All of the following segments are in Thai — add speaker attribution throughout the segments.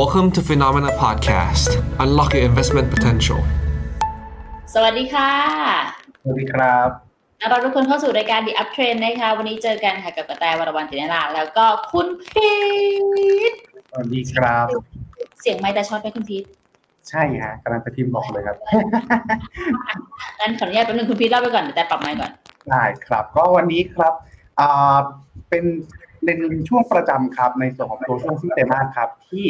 Speaker 1: Welcome to Phenomena Podcast. Unlock your investment potential.
Speaker 2: สวัสดีค่ะ
Speaker 3: สวัสดีครับ
Speaker 2: ต้อนรับทุกคนเข้าสู่รายการ The Up Trend นะคะ วันนี้เจอกันค่ะกับกระแตวรวรรณตินราแล้วก็คุณพีท
Speaker 3: สวัสดีครับ
Speaker 2: เสียงไม้ตาช็อตไหมคุณพีท
Speaker 3: ใช่ฮะกำลังจะพิมพ์บอกเลยครับ
Speaker 2: งั้นขออนุญาตแป๊บนึงคุณพีทเล่าไปก่อนเดี๋ยวแต่ปรับไมค์ก่อน
Speaker 3: ได้ครับ ก็วันนี้ครับอ่าเป็นเป็นช่วงประจำครับในส่วนของตัวช่วงไตรมาสครับที่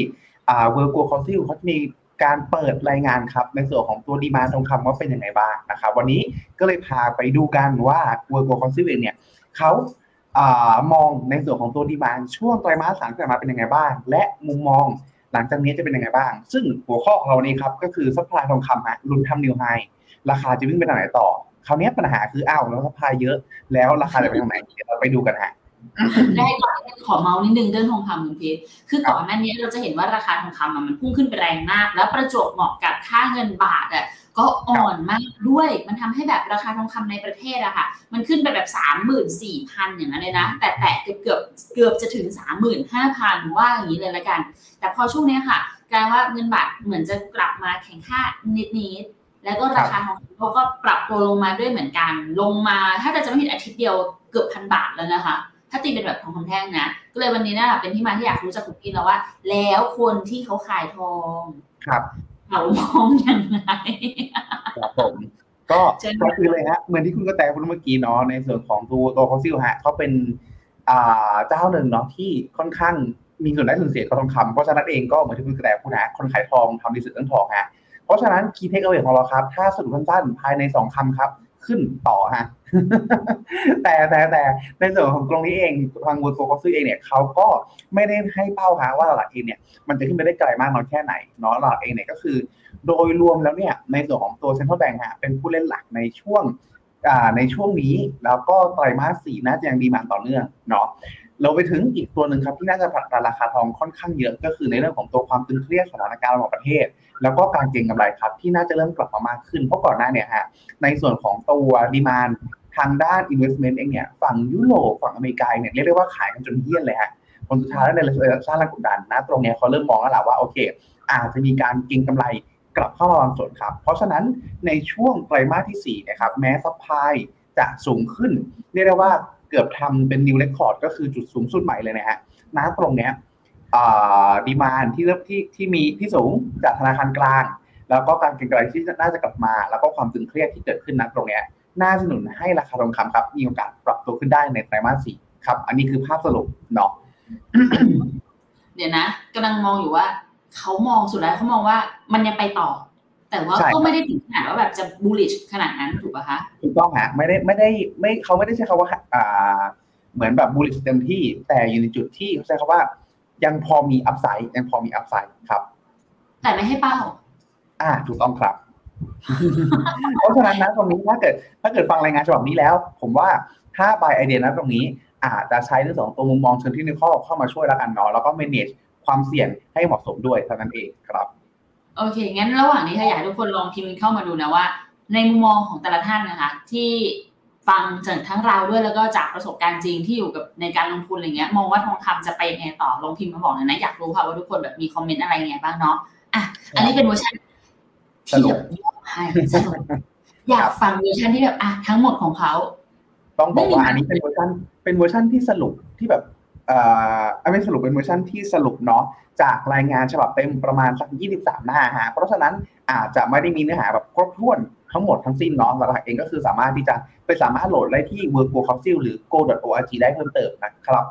Speaker 3: อ่า World Gold Council เขาจะมีการเปิดรายงานครับ ในส่วนของตัว demand ทองคำว่าเป็นยังไงบ้างนะครับ วันนี้ก็เลยพาไปดูกันว่า World Gold Council เองเนี่ยเขามองในส่วนของตัว demand ช่วงไตรมาสสามที่ผ่านมาเป็นยังไงบ้าง และมุมมองหลังจากนี้จะเป็นยังไงบ้าง ซึ่งหัวข้อของเราวันนี้ครับ ก็คือ supply ทองคำฮะลุ้นทำ new high ราคาจะวิ่งไปทางไหนต่อ คราวนี้ปัญหาคืออ้าวแล้ว supply เยอะ แล้วราคาจะไปทางไหนเราไปดูกันฮะ
Speaker 2: ได้ก่อนขอเมาส์นิดนึงเรื่องทองคำคุณพีทคือก่อนหน้านี้เราจะเห็นว่าราคาทองคำอะมันพุ่งขึ้นไปแรงมาก แล้วประจวบเหมาะกับค่าเงินบาทอะก็อ่อนมากด้วย มันทำให้แบบราคาทองคำในประเทศอะค่ะ มันขึ้นไปแบบสามหมื่นสี่พันอย่างนั้นเลยนะ แต่แตะเกือบเกือบเกือบจะถึงสามหมื่นห้าพันว่าอย่างนี้เลยละกัน แต่พอช่วงนี้ค่ะกลายว่าเงินบาทเหมือนจะกลับมาแข็งค่านิดๆแล้วก็ราคาทองคำเขาก็ปรับตัวลงมาด้วยเหมือนกัน ลงมาถ้าจะจะไม่ผิดอาทิตย์เดียวเกือบพันบาทแล้วนะคะ ถ้าตีเป็นแบบทองคำแท่งนะก็เลยวันนี้นะเป็นที่มาที่อยากรู้จากคุณพี่แล้วว่า แล้วคนที่เขาขายทอง
Speaker 3: ครับ
Speaker 2: เขามองยังไง
Speaker 3: ครับผมก็
Speaker 2: เชิญ
Speaker 3: ก็คือเลยฮะเหมือนที่คุณกระแตพูดเมื่อกี้เนาะในส่วนของตัวตัวคอซิลฮะเขาเป็นอ่าเจ้าหนึ่งเนาะที่ค่อนข้างมีส่วนได้ส่วนเสียกับทองคำเพราะฉะนั้นเองก็เหมือนที่คุณกระแตพูดนะคนขายทองทำดีสุดเรื่องทองฮะเพราะฉะนั้น key takeaway ของเราครับ ถ้าสรุปสั้นๆภายในสองคำครับ ขึ้นต่อฮะแต่แต่แต่ในส่วนของตรงนี้เองทาง World Gold Council เองเนี่ยเขาก็ไม่ได้ให้เป้าฮะว่าตลาดเองเนี่ยมันจะขึ้นไปได้ไกลมากน้อยแค่ไหนเนาะตลาดเองเนี่ยก็คือ โดยรวมแล้วเนี่ยในส่วนของตัว central bank ฮะเป็นผู้เล่นหลักในช่วงอ่าในช่วงนี้แล้วก็ไตรมาสสี่น่าจะยัง demand ต่อเนื่องเนาะ เราไปถึงอีกตัวหนึ่งครับที่น่าจะผลักดันราคาทองค่อนข้างเยอะก็คือในเรื่องของตัวความตึงเครียดสถานการณ์ระหว่างประเทศ แล้วก็การเก็งกำไรครับที่น่าจะเริ่มกลับมามากขึ้นเพราะก่อนหน้าเนี่ยฮะในส่วนของตัว demand ทางด้าน investment เองเนี่ยฝั่งยุโรปฝั่งอเมริกาเนี่ยเรียกได้ว่าขายกันจนเหี้ยนเลยฮะผลสุดท้ายแล้วในระยะสั้นและกดดันนะตรงเนี้ยเขาเริ่มมองแล้วแหละว่าโอเค อาจจะมีการเก็งกำไรกลับเข้ามาบางส่วนครับ เพราะฉะนั้นในช่วงไตรมาสที่4นะครับแม้ supply จะสูงขึ้น เรียกได้ว่า เกือบทำเป็น new record ก็คือจุดสูงสุดใหม่เลยนะฮะณตรงเนี้ยดีมานที่เริ่มที่ที่มีที่สูงจากธนาคารกลาง แล้วก็การเก็งกำไรที่น่าจะกลับมา แล้วก็ความตึงเครียดที่เกิดขึ้นณตรงเนี้ยน่าจะหนุนให้ราคาทองคำครับ มีโอกาสปรับตัวขึ้นได้ในไตรมาสสี่ครับ อันนี้คือภาพสรุปเนาะ
Speaker 2: เดี๋ยวนะกำลังมองอยู่ว่า เขามองสุดท้ายเขามองว่ามันยังไปต่อ แต่ว่า
Speaker 3: ใช่ครับ
Speaker 2: ก็ไม่ได้ถึงขนาดว่าแบบจะ bullish ขนาดนั้นถูกป่ะคะ
Speaker 3: ถูกต้องฮะไม่ได้ไม่ได้ไม่เขาไม่ได้ใช้คำว่าอ่า เหมือนแบบบูลลิชเต็มที่ แต่อยู่ในจุดที่เขาใช้คำว่า ยังพอมีอัพไซด์ยังพอมีอัพไซด์ครับ
Speaker 2: แต่ไม่ให้เป้า
Speaker 3: อ่า ถูกต้องครับเพราะฉะนั้นนะตรงนี้ถ้าเกิด ถ้าเกิดฟังรายงานฉบับนี้แล้ว ผมว่าถ้าบายไอเดียนะตรงนี้อาจจะใช้เรื่องของตัวมุมมองเชิงเทคนิคเข้ามาช่วยแล้วกันเนาะแล้วก็ manage ความเสี่ยงให้เหมาะสมด้วยเท่านั้นเองครับ
Speaker 2: โอเค งั้นระหว่างนี้ค่ะอยากให้ทุกคนลองพิมพ์เข้ามาดูนะว่า ในมุมมองของแต่ละท่านนะคะ ที่ฟังจากทั้งเราด้วยแล้วก็จากประสบการณ์จริงที่อยู่กับในการลงทุนอะไรเงี้ย มองว่าทองคำจะไปยังไงต่อลองพิมพ์มาบอกหน่อยนะอยากรู้ค่ะว่าทุกคนแบบมี comment อะไรยังไงบ้างเนาะอะอันนี้เป็นเวอร์ชันที่แบบย่อให้สรุปอยากฟังเวอร์ชันที่แบบอะทั้งหมดของเขา
Speaker 3: ต้องบอกว่า
Speaker 2: ไม่มี
Speaker 3: อันนี้เป็นเวอร์ชันเป็นเวอร์ชันที่สรุปที่แบบ เอ่อไม่สรุปเป็นเวอร์ชันที่สรุปเนาะจากรายงานฉบับเต็มประมาณสัก 23 หน้าฮะเพราะฉะนั้นอาจจะไม่ได้มีเนื้อหาแบบครบถ้วนทั้งหมดทั้งสิ้นเนาะหลักๆเองก็คือสามารถที่จะไปสามารถโหลดได้ที่ w o r k o Council หรือ go.org ได้เพิ่มเติมนะครับ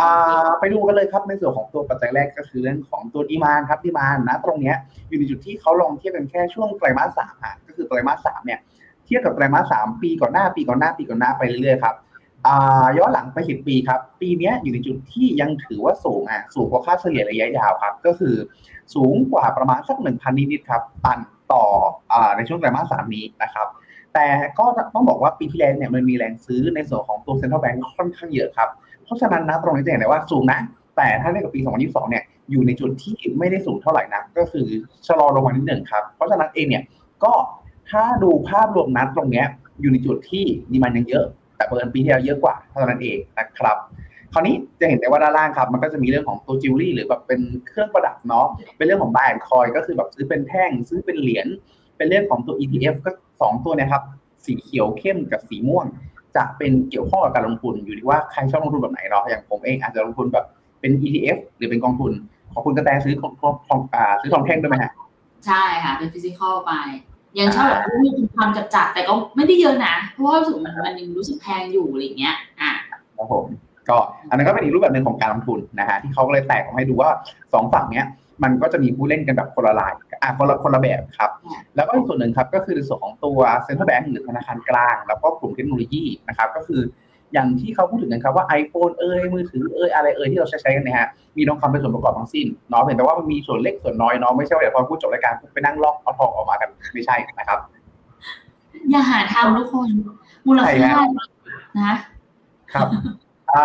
Speaker 3: อ่าไปดูกันเลยครับในส่วนของตัวปัจจัยแรกก็คือเรื่องของตัวดีมานครับดีมานนะตรงเนี้ยอยู่ในจุดที่เขาลองเทียบกันแค่ช่วงไตรมาสสามฮะก็คือไตรมาสสามเนี่ยเทียบกับไตรมาสสามปีก่อนหน้าปีก่อนหน้าปีก่อนหน้าไปเรื่อยๆครับ ย้อนหลังไปสิบปีครับ ปีนี้อยู่ในจุดที่ยังถือว่าสูงอะ สูงกว่าค่าเฉลี่ยระยะยาวครับ ก็คือสูงกว่าประมาณสักหนึ่งพันนิดๆครับ ตันต่ออในช่วงไตรมาสสามนี้นะครับ แต่ก็ต้องบอกว่าปีที่แล้วเนี่ยมันมีแรงซื้อในส่วนของตัวเซ็นทรัลแบงก์ค่อนข้างเยอะครับ เพราะฉะนั้นนะตรงนี้จะเห็นได้ว่าสูงนะ แต่ถ้าเทียบกับปี 2022 เนี่ย อยู่ในจุดที่ไม่ได้สูงเท่าไหร่นะก็คือชะลอลงมานิดหนึ่งครับ เพราะฉะนั้นเองเนี่ย ก็ถ้าดูภาพรวมนัดตรงนี้อยู่ในจุดที่ดีมันยังเยอะ แต่เปิดปีที่แล้วเยอะกว่าเท่านั้นเองนะครับคราวนี้จะเห็นได้ว่าด้านล่างครับมันก็จะมีเรื่องของตัวจิวเวลรี่หรือแบบเป็นเครื่องประดับเนาะเป็นเรื่องของ bar and coin ก็คือแบบซื้อเป็นแท่งซื้อเป็นเหรียญเป็นเรื่องของตัว ETF ก็สองตัวนะครับสีเขียวเข้มกับสีม่วง จะเป็นเกี่ยวข้องกับการลงทุนอยู่ที่ว่าใครชอบลงทุนแบบไหนเนาะอย่างผมเองอาจจะลงทุนแบบเป็น ETF หรือเป็นกองทุน ของคุณกระแตซื้อของของซื้อทองแท่งด้วยไหมฮะ
Speaker 2: ใช่ค่ะเป็น physical ไป ยังชอบแบบมีความจับจับๆแต่ก็ไม่ได้เยอะนะเพราะว่ารู้สึกมันมันยังรู้สึกแพงอยู่อะไรอย่างเงี้ยอะ
Speaker 3: ครับผมก็อันนั้นก็เป็นอีกรูปแบบหนึ่งของการลงทุนนะฮะที่เขาก็เลยแตกออกมาให้ดูว่าสองฝั่งเนี้ยมันก็จะมีผู้เล่นกันแบบคนละลายอะคนละคนละแบบครับ
Speaker 2: ค่ะ
Speaker 3: แล้วก็อีกส่วนหนึ่งครับก็คือในส่วนของตัว central bank หรือธนาคารกลาง แล้วก็กลุ่มเทคโนโลยีนะครับก็คือ อย่างที่เขาพูดถึงกันครับว่า iPhone เอ่ยมือถือเอ่ยอะไรเอ่ยที่เราใช้ใช้กันเนี่ยฮะมีทองคำเป็นส่วนประกอบทั้งสิ้นเนาะเห็นแต่ว่ามันมีส่วนเล็กส่วนน้อยเนาะไม่ใช่ว่าเดี๋ยวพอพูดจบรายการปุ๊บไปนั่งลอกเอาทองออกมากันไม่ใช่นะครับ
Speaker 2: อย่าหาทำทุกคนมูล
Speaker 3: ใช่
Speaker 2: ค่า
Speaker 3: ครับ
Speaker 2: นะ
Speaker 3: ครับอ่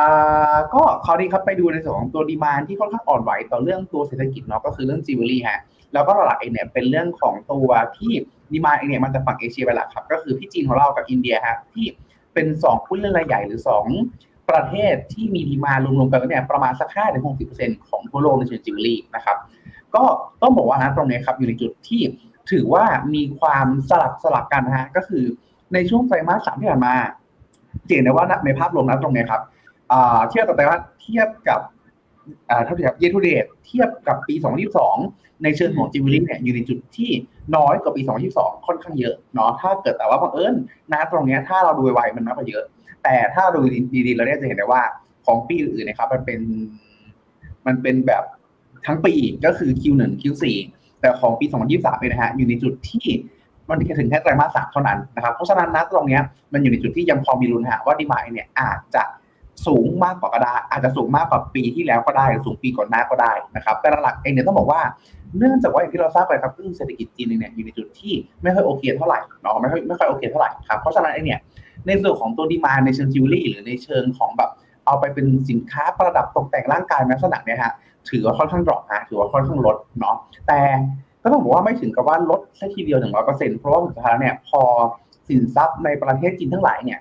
Speaker 3: าก็คราวนี้ครับไปดูในส่วนของตัว demand ที่ค่อนข้างอ่อนไหวต่อเรื่องตัวเศรษฐกิจเนาะก็คือเรื่องจิวเวลรี่ฮะแล้วก็หลักๆเองเนี่ยเป็นเรื่องของตัวที่ demand เองเนี่ยมันจะฝั่งเอเชียเป็นหลักครับ ก็คือที่จีนของเรากับอินเดียฮะที่ เป็นสองผู้เล่นรายใหญ่หรือสองประเทศที่มี demand รวมๆกันเนี่ยประมาณสักห้าถึงหกสิบเปอร์เซ็นต์ของทั่วโลกในเชิงจิวเวลรี่นะครับ ก็ต้องบอกว่านะตรงนี้ครับอยู่ในจุดที่ถือว่ามีความสลับสลับกันนะฮะก็คือในช่วงไตรมาสสามที่ผ่านมาจะเห็นได้ว่าในภาพรวมนะตรงนี้ครับเทียบกับไตรมาสเทียบกับ เท่าที่ครับ year to date เทียบกับปี 2022 ในเชิงของจิวเวลรี่เนี่ยอยู่ในจุดที่น้อยกว่าปี 2022 ค่อนข้างเยอะเนาะถ้าเกิดแต่ว่าบังเอิญนะตรงเนี้ยถ้าเราดูไวๆมันมากกว่าเยอะ แต่ถ้าเราดูดีๆเราเนี่ยจะเห็นได้ว่าของปีอื่นๆนะครับมันเป็นมันเป็นแบบทั้งปีก็คือ Q1 Q4 แต่ของปี 2023เนี่ยนะฮะอยู่ในจุดที่มันถึงแค่ไตรมาสสามเท่านั้นนะครับเพราะฉะนั้นนะตรงเนี้ยมันอยู่ในจุดที่ยังพอมีลุ้นฮะว่าดีมายเนี่ยอาจจะ สูงมากกว่าก็ได้อาจจะสูงมากกว่าปีที่แล้วก็ได้หรือสูงปีก่อนหน้าก็ได้นะครับ แต่หลักเองเนี่ยต้องบอกว่าเนื่องจากว่าอย่างที่เราทราบไปครับเศรษฐกิจจีนเนี่ยอยู่ในจุดที่ไม่ค่อยโอเคเท่าไหร่เนาะไม่ค่อยไม่ค่อยโอเคเท่าไหร่ครับเพราะฉะนั้นเองเนี่ยในส่วนของตัวดีมาในเชิงจิวเวลรี่หรือในเชิงของแบบเอาไปเป็นสินค้าประดับตกแต่งร่างกายลักษณะเนี่ยฮะถือว่าค่อนข้าง drop นะถือว่าค่อนข้างลดเนาะแต่ก็ต้องบอกว่าไม่ถึงกับว่าลดแค่ทีเดียวหนึ่งร้อยเปอร์เซ็นต์เพราะว่าสุดท้ายเนี่ยพอสินทรัพย์ในประเทศจีนทั้งหลายเนี่ย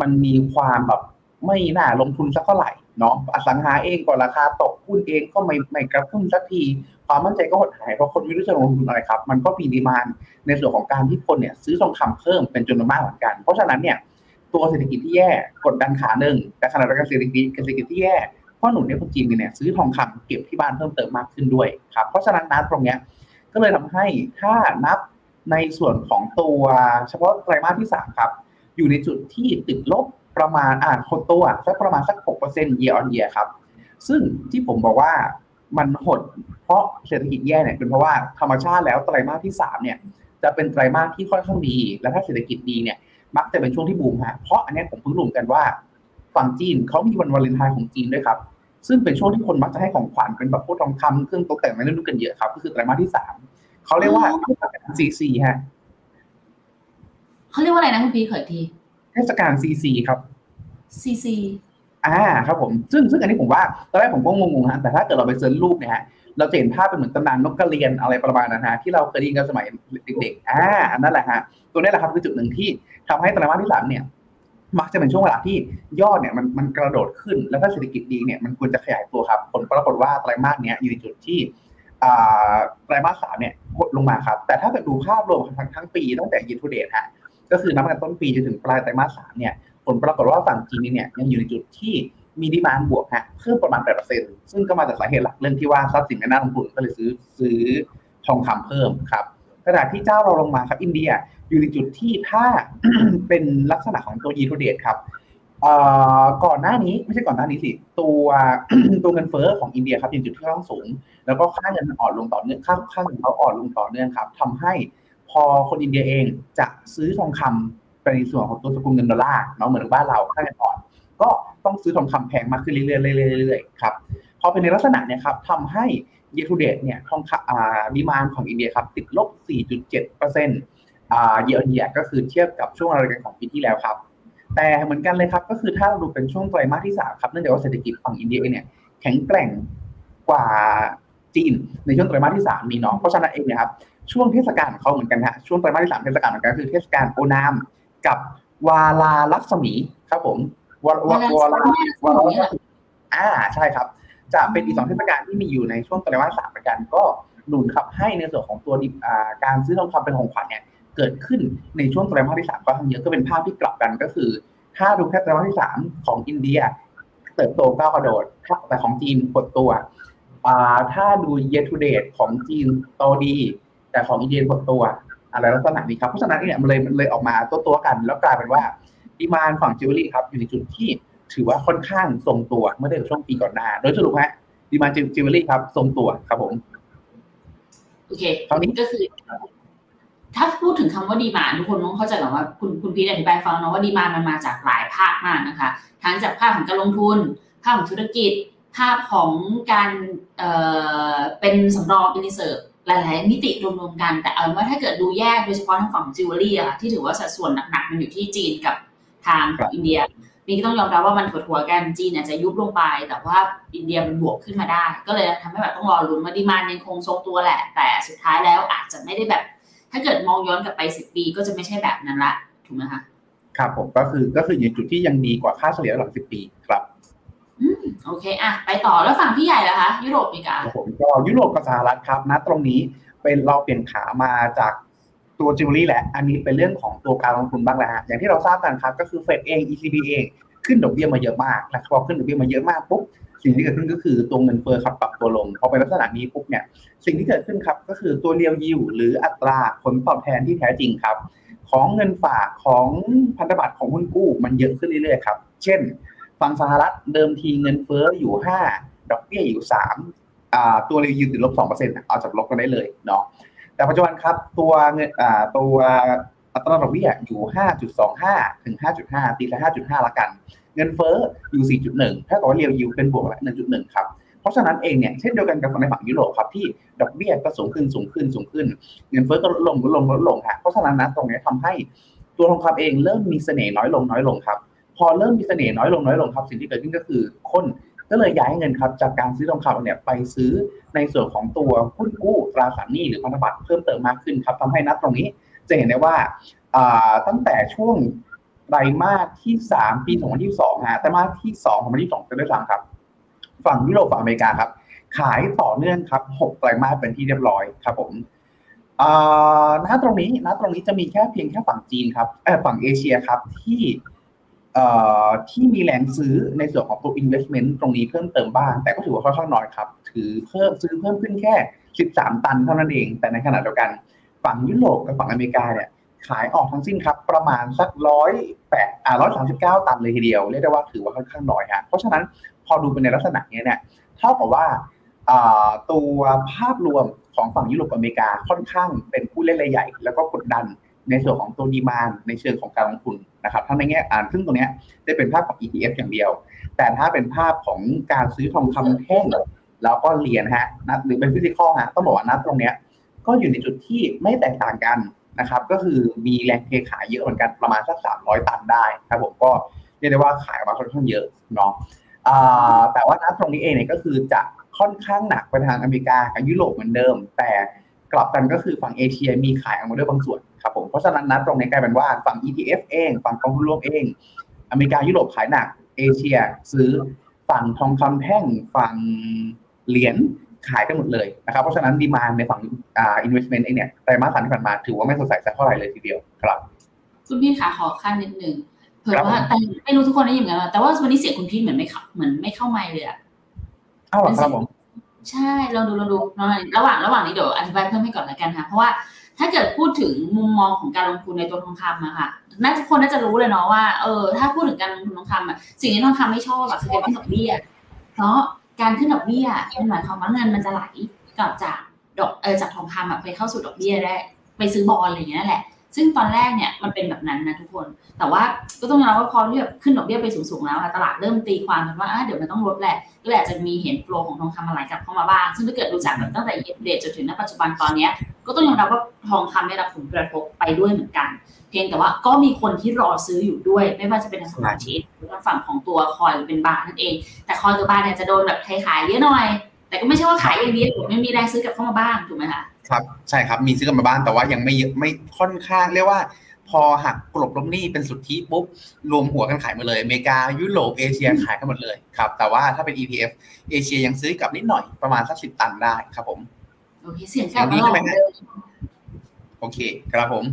Speaker 3: มันมีความแบบ ไม่น่าลงทุนสักเท่าไหร่เนาะอสังหาเองก็ราคาตกหุ้นเองก็ไม่ไม่กระตุ้นสักทีความมั่นใจก็หดหายเพราะคนไม่รู้จะลงทุนอะไรครับ มันก็มี demand ในส่วนของการที่คนเนี่ยซื้อทองคำเพิ่มเป็นจำนวนมากเหมือนกัน เพราะฉะนั้นเนี่ยตัวเศรษฐกิจที่แย่กดดันขาหนึ่งแต่ขณะเดียวกันเศรษฐกิจเศรษฐกิจที่แย่เพราะหนุนเนี่ยคนจีนเนี่ยซื้อทองคำเก็บที่บ้านเพิ่มเติมมากขึ้นด้วยครับเพราะฉะนั้นนัดตรงเนี้ยก็เลยทำให้ถ้านับในส่วนของตัวเฉพาะไตรมาสที่สามครับอยู่ในจุดที่ติดลบ ประมาณอ่าคนตัวสักประมาณสักหกเปอร์เซ็นต์ year on year ครับ ซึ่งที่ผมบอกว่ามันหดเพราะเศรษฐกิจแย่เนี่ยเป็นเพราะว่าธรรมชาติแล้วไตรมาสที่สามเนี่ยจะเป็นไตรมาสที่ค่อนข้างดี และถ้าเศรษฐกิจดีเนี่ยมักจะเป็นช่วงที่บูมฮะเพราะอันเนี้ยผมเพิ่งรู้กันว่าฝั่งจีนเขามีวันวาเลนไทน์ของจีนด้วยครับ ซึ่งเป็นช่วงที่คนมักจะให้ของขวัญเป็นแบบพวกทองคำเครื่องตกแต่งอะไรนู่นกันเยอะครับ ก็คือไตรมาสที่สามเขาเรียกว่าเทศกาลซีซีฮะ
Speaker 2: เขาเรียกว่าอะไรนะคุณพีขออีกที
Speaker 3: เทศกาลซีซีครับ
Speaker 2: ซีซี
Speaker 3: อ่าครับผมซึ่งซึ่งอันนี้ผมว่าตอนแรกผมก็งงๆฮะแต่ถ้าเกิดเราไป search รูปเนี่ยฮะเราจะเห็นภาพเป็นเหมือนตำนานนกกระเรียนอะไรประมาณนั้นฮะที่เราเคยได้ยินกันสมัยเด็กๆอ่าอันนั้นแหละฮะตัวนี้แหละครับคือจุดหนึ่งที่ทำให้ไตรมาสที่สามเนี่ยมักจะเป็นช่วงเวลาที่ยอดเนี่ยมันมันกระโดดขึ้น แล้วถ้าเศรษฐกิจดีเนี่ยมันควรจะขยายตัวครับ ผลปรากฏว่าไตรมาสเนี้ยอยู่ในจุดที่อ่าไตรมาสสามเนี่ยหดลงมาครับ แต่ถ้าเกิดดูภาพรวมทั้งทั้งปีตั้งแต่ year to date ฮะ ก็คือนับกันต้นปีจนถึงปลายไตรมาสสามเนี่ยผลปรากฏว่าฝั่งจีนเนี่ยยังอยู่ในจุดที่มีดีมานบวกฮะเพิ่มประมาณ 8%ซึ่งก็มาจากสาเหตุหลักเรื่องที่ว่าทรัพย์สินไม่น่าลงทุนก็เลยซื้อซื้อทองคำเพิ่มครับขณะที่เจ้าเราลงมาครับอินเดียอยู่ในจุดที่ถ้าเป็นลักษณะของตัวยีโ d เด e ครับก่อนหน้านี้ไม่ใช่ก่อนหน้านี้สิตัวตัวเงินเฟ้อของอินเดียครับอยู่ในจุดที่ค่อนข้างสูง แล้วก็ค่าเงินอ่อนลงต่อเนื่องค่าค่าเงินเขาอ่อนลงต่อเนื่องครับทำให้ พอคนอินเดียเองจะซื้อทองคำไปในส่วนของตัวสกุลเงินดอลลาร์เนาะเหมือนบ้านเราค่าเงินอ่อน ก็ต้องซื้อทองคำแพงมากขึ้นเรื่อยๆเรื่อยๆครับพอเป็นในลักษณะเนี่ยครับทำให้เย r ูเดตเนี่ยทองคำอ่าดีมานของอินเดียครับติดลบ 4.7%อ่าเยอ r เยียก็คือเทียบกับช่วงรายการของปีที่แล้วครับ แต่เหมือนกันเลยครับก็คือถ้าเราดูเป็นช่วงไตรมาสที่สามครับเนื่องจากว่าเศรษฐกิจฝั่งอินเดียเองเนี่ยแข็งแกร่งกว่าจีนในช่วงไตรมาสที่สามนี้เนาะเพราะฉะนั้นเองเนี่ยครับ ช่วงเทศกาลของเขาเหมือนกันฮะช่วงไตรมาสที่สามเทศกาลเหมือนกันคือเทศกาลโอนามกับวาลาลักษมีครับผมวาวาวาลาวาลาลักษมีอ่าใช่ครับ จะเป็นอีกสองเทศกาลที่มีอยู่ในช่วงไตรมาสสามประกันก็หนุนครับให้ในส่วนของตัวดิบอ่าการซื้อทองคำเป็นของขวัญเนี่ยเกิดขึ้นในช่วงไตรมาสที่สามก็ทั้งเยอะก็เป็นภาพที่กลับกันก็คือ ถ้าดูแค่ไตรมาสที่สามของอินเดีย เติบโตก้าวกระโดดแต่ของจีนกดตัวอ่าถ้าดู year to date ของจีนโตดี แต่ของอินเดียหดตัวอะไรลักษณะนี้ครับเพราะฉะนั้นเนี่ยมันเลยมันเลยออกมาตัวตัวๆกัน แล้วกลายเป็นว่า demand ฝั่งจิวเวลรี่ครับอยู่ในจุดที่ถือว่าค่อนข้างทรงตัวเมื่อเทียบกับช่วงปีก่อนหน้า โดยสรุปฮะ demand jewelry ครับทรงตัวครับผม
Speaker 2: โอเค
Speaker 3: คราวนี้
Speaker 2: ก็คือ ถ้าพูดถึงคำว่า demand ทุกคนต้องเข้าใจก่อนว่าคุณคุณพีทอธิบายฟังเนาะว่า demand มันมาจากหลายภาคมากนะคะทั้งจากภาคของการลงทุน ภาคของธุรกิจ ภาคของการเอ่อเป็นสำรองเป็น reserve หลายๆมิติรวมๆกัน แต่เอาเป็นว่าถ้าเกิดดูแยกโดยเฉพาะทางฝั่งจิวเวลรี่อะที่ถือว่าสัดส่วนหนักๆมันอยู่ที่จีนกับทาง
Speaker 3: ครับ
Speaker 2: อินเดียนี่ก็ต้องยอมรับว่ามันถัวๆกันจีนอาจจะยุบลงไป แต่ว่าอินเดียมันบวกขึ้นมาได้ ก็เลยทำให้แบบต้องรอลุ้นว่า demand ยังคงทรงตัวแหละ แต่สุดท้ายแล้วอาจจะไม่ได้แบบ ถ้าเกิดมองย้อนกลับไปสิบปีก็จะไม่ใช่แบบนั้นละถูกไหมคะ
Speaker 3: ครับผมก็คือก็คืออยู่ในจุดที่ยังดีกว่าค่าเฉลี่ยระยะหลังสิบปีครับ
Speaker 2: อืม โอเคอะไปต่อแล้วฝั่งพี่ใหญ่ล่ะคะ ยุโรปอเมริกา
Speaker 3: ครับผมก็ยุโรปกับสหรัฐครับนะตรงนี้เป็นเราเปลี่ยนขามาจากตัวจิวเวลรี่แหละ อันนี้เป็นเรื่องของตัวการลงทุนบ้างแล้วฮะอย่างที่เราทราบกันครับ ก็คือเฟดเอง ECB เองขึ้นดอกเบี้ยมาเยอะมากและพอขึ้นดอกเบี้ยมาเยอะมากปุ๊บสิ่งที่เกิดขึ้นก็คือตัวเงินเฟ้อครับปรับตัวลงพอเป็นลักษณะนี้ปุ๊บเนี่ยสิ่งที่เกิดขึ้นครับก็คือตัว real yield หรืออัตราผลตอบแทนที่แท้จริงครับ ของเงินฝากของพันธบัตรของหุ้นกู้มันเยอะขึ้นเรื่อยๆครับ เช่น ฝั่งสหรัฐเดิมทีเงินเฟ้ออยู่5ดอกเบี้ยอยู่3อ่าตัวเรียวยิวติดลบ2%นะเอาจากลบกันได้เลยเนาะแต่ปัจจุบันครับตัวเงินตัวอัตราดอกเบี้ยอยู่ 5.25 ถึง 5.5 ตีละ5.5 ละกัน เงินเฟ้ออยู่ 4.1เท่ากับว่าเรียวยิวเป็นบวกละ 1.1 ครับ เพราะฉะนั้นเองเนี่ย เช่นเดียวกันกับในฝั่งยุโรปครับ ที่ดอกเบี้ยก็สูงขึ้น สูงขึ้น สูงขึ้น เงินเฟ้อก็ลดลง ลดลง ลดลงฮะ เพราะฉะนั้นนะตรงนี้ทำให้ตัวทองคำเองเริ่มมีเสน่ห์น้อยลง น้อยลงครับ พอเริ่มมีเสน่ห์น้อยลงน้อยลงครับสิ่งที่เกิดขึ้นก็คือคนก็เลยย้ายเงินครับจากการซื้อทองคำเนี่ยไปซื้อในส่วนของตัวหุ้นกู้ตราสารหนี้หรือพันธบัตรเพิ่มเติมมากขึ้นครับทำให้นัดตรงนี้จะเห็นได้ว่าตั้งแต่ช่วงไตรมาสที่ 3 ปี 2022ฮะไตรมาสที่2ของปี2022จะได้ซ้ำครับ ฝั่งยุโรปฝั่งอเมริกาครับ ขายต่อเนื่องครับ 6 ไตรมาสเป็นที่เรียบร้อยครับผมณตรงนี้ณตรงนี้จะมีแค่เพียงแค่ฝั่งจีนครับฝั่งเอเชียครับที่ ที่มีแรงซื้อในส่วนของตัว investment ตรงนี้เพิ่มเติมบ้าง แต่ก็ถือว่าค่อนข้างน้อยครับ ถือเพิ่มซื้อเพิ่มขึ้นแค่ 13 ตันเท่านั้นเอง แต่ในขณะเดียวกัน ฝั่งยุโรปกับฝั่งอเมริกาเนี่ยขายออกทั้งสิ้นครับ ประมาณสักร้อยแปดอ่าร้อยสามสิบเก้าตันเลยทีเดียว เรียกได้ว่าถือว่าค่อนข้างน้อยฮะเพราะฉะนั้นพอดูเป็นในลักษณะนี้เนี่ยเท่ากับว่าตัวภาพรวมของฝั่งยุโรปอเมริกาค่อนข้างเป็นผู้เล่นรายใหญ่ แล้วก็กดดัน ในส่วนของตัวดีมานในเชิงของการลงทุนนะครับทั้งในแง่อ่านซึ่งตรงนี้จะเป็นภาพของ ETF อย่างเดียว แต่ถ้าเป็นภาพของการซื้อทองคำแท่งแล้วก็เหรียญฮะนะหรือเป็นฟิสิกอลฮะต้องบอกว่านัดตรงเนี้ยก็อยู่ในจุดที่ไม่แตกต่างกันนะครับ ก็คือมีแรงเทขายเยอะเหมือนกันประมาณสักสามร้อยตันได้ครับผมก็เรียกได้ว่าขายออกมาค่อนข้างเยอะเนาะแต่ว่าณตรงนี้เองเนี่ยก็คือจะค่อนข้างหนักไปทางอเมริกากับยุโรปเหมือนเดิม แต่ กลับกันก็คือฝั่งเอเชียมีขายออกมาด้วยบางส่วนครับผมเพราะฉะนั้นณตรงนี้กลายเป็นว่าฝั่ง ETF เอง ฝั่งกองทุนรวมเอง อเมริกายุโรปขายหนัก เอเชียซื้อฝั่งทองคำแท่งฝั่งเหรียญขายกันหมดเลยนะครับ เพราะฉะนั้นดีมานในฝั่งอ่า investment เองเนี่ยไตรมาสสามที่ผ่านมาถือว่าไม่สดใสสักเท่าไหร่เลยทีเดียวครับ
Speaker 2: คุณพี่ขาขอขั้นนิดนึงเผื่อ
Speaker 3: ครับ
Speaker 2: ว่าแต่ไม่รู้ทุกคนได้ยินเหมือนกันว่าแต่ว่าวันนี้เสียงคุณพี่เหมือนไม่เข้าเหมือนไม่เข้าไมค์เลยอะ
Speaker 3: อ้าวเหรอครับผม
Speaker 2: ใช่ลองดูลองดูลองระหว่างระหว่างนี้เดี๋ยวอธิบายเพิ่มให้ก่อนละกันค่ะเพราะว่าถ้าเกิดพูดถึงมุมมองของการลงทุนในตัวทองคำอะค่ะน่าจะคนน่าจะรู้เลยเนาะว่าเออถ้าพูดถึงการลงทุนทองคำอะสิ่งที่ทองคำไม่ชอบอะคือการขึ้นดอกเบี้ย เพราะการขึ้นดอกเบี้ยมันหมายความว่าเงินมันจะไหลกลับจากดอกเออจากทองคำอะไปเข้าสู่ดอกเบี้ยได้ ไปซื้อบอลอะไรอย่างเงี้ยแหละ ซึ่งตอนแรกเนี่ยมันเป็นแบบนั้นนะทุกคน แต่ว่าก็ต้องยอมรับว่าพอที่แบบขึ้นดอกเบี้ยไปสูงๆแล้วอะตลาดเริ่มตีความกันว่าเดี๋ยวมันต้องลดแหละ ก็เลยอาจจะมีเห็นโฟลของทองคำมาไหลกลับเข้ามาบ้าง ซึ่งถ้าเกิดดูจากแบบตั้งแต่เอฟเดจนถึงณปัจจุบันตอนเนี้ยก็ต้องยอมรับว่าทองคำได้รับผลกระทบไปด้วยเหมือนกัน เพียงแต่ว่าก็มีคนที่รอซื้ออยู่ด้วย ไม่ว่าจะเป็นทางสมาชิกหรือทางฝั่งของตัวคอยหรือเป็นบาร์นั่นเอง แต่คอยกับบาร์เนี่ยจะโดนแบบขายๆเยอะหน่อย แต่ก็ไม่ใช่ว่าขายอย่างเดียวไม่มีแรงซื้อกลับเข้ามาบ้างถูกไหมคะ
Speaker 3: ครับใช่ครับมีซื้อกันมาบ้างแต่ว่ายังไม่เยอะไม่ค่อนข้างเรียกว่า พอหักกลบลบหนี้เป็นสุทธิปุ๊บรวมหัวกันขายหมาเลยอเมริกายุโรปเอเชียขายกันหมดเลยครับ แต่ว่าถ้าเป็น ETF เอเชียยังซื้อกลับนิดหน่อยประมาณสักสิบตันได้ครับผม
Speaker 2: โอเคเสียงกลับมาหล่อเลย
Speaker 3: โอเคครับผม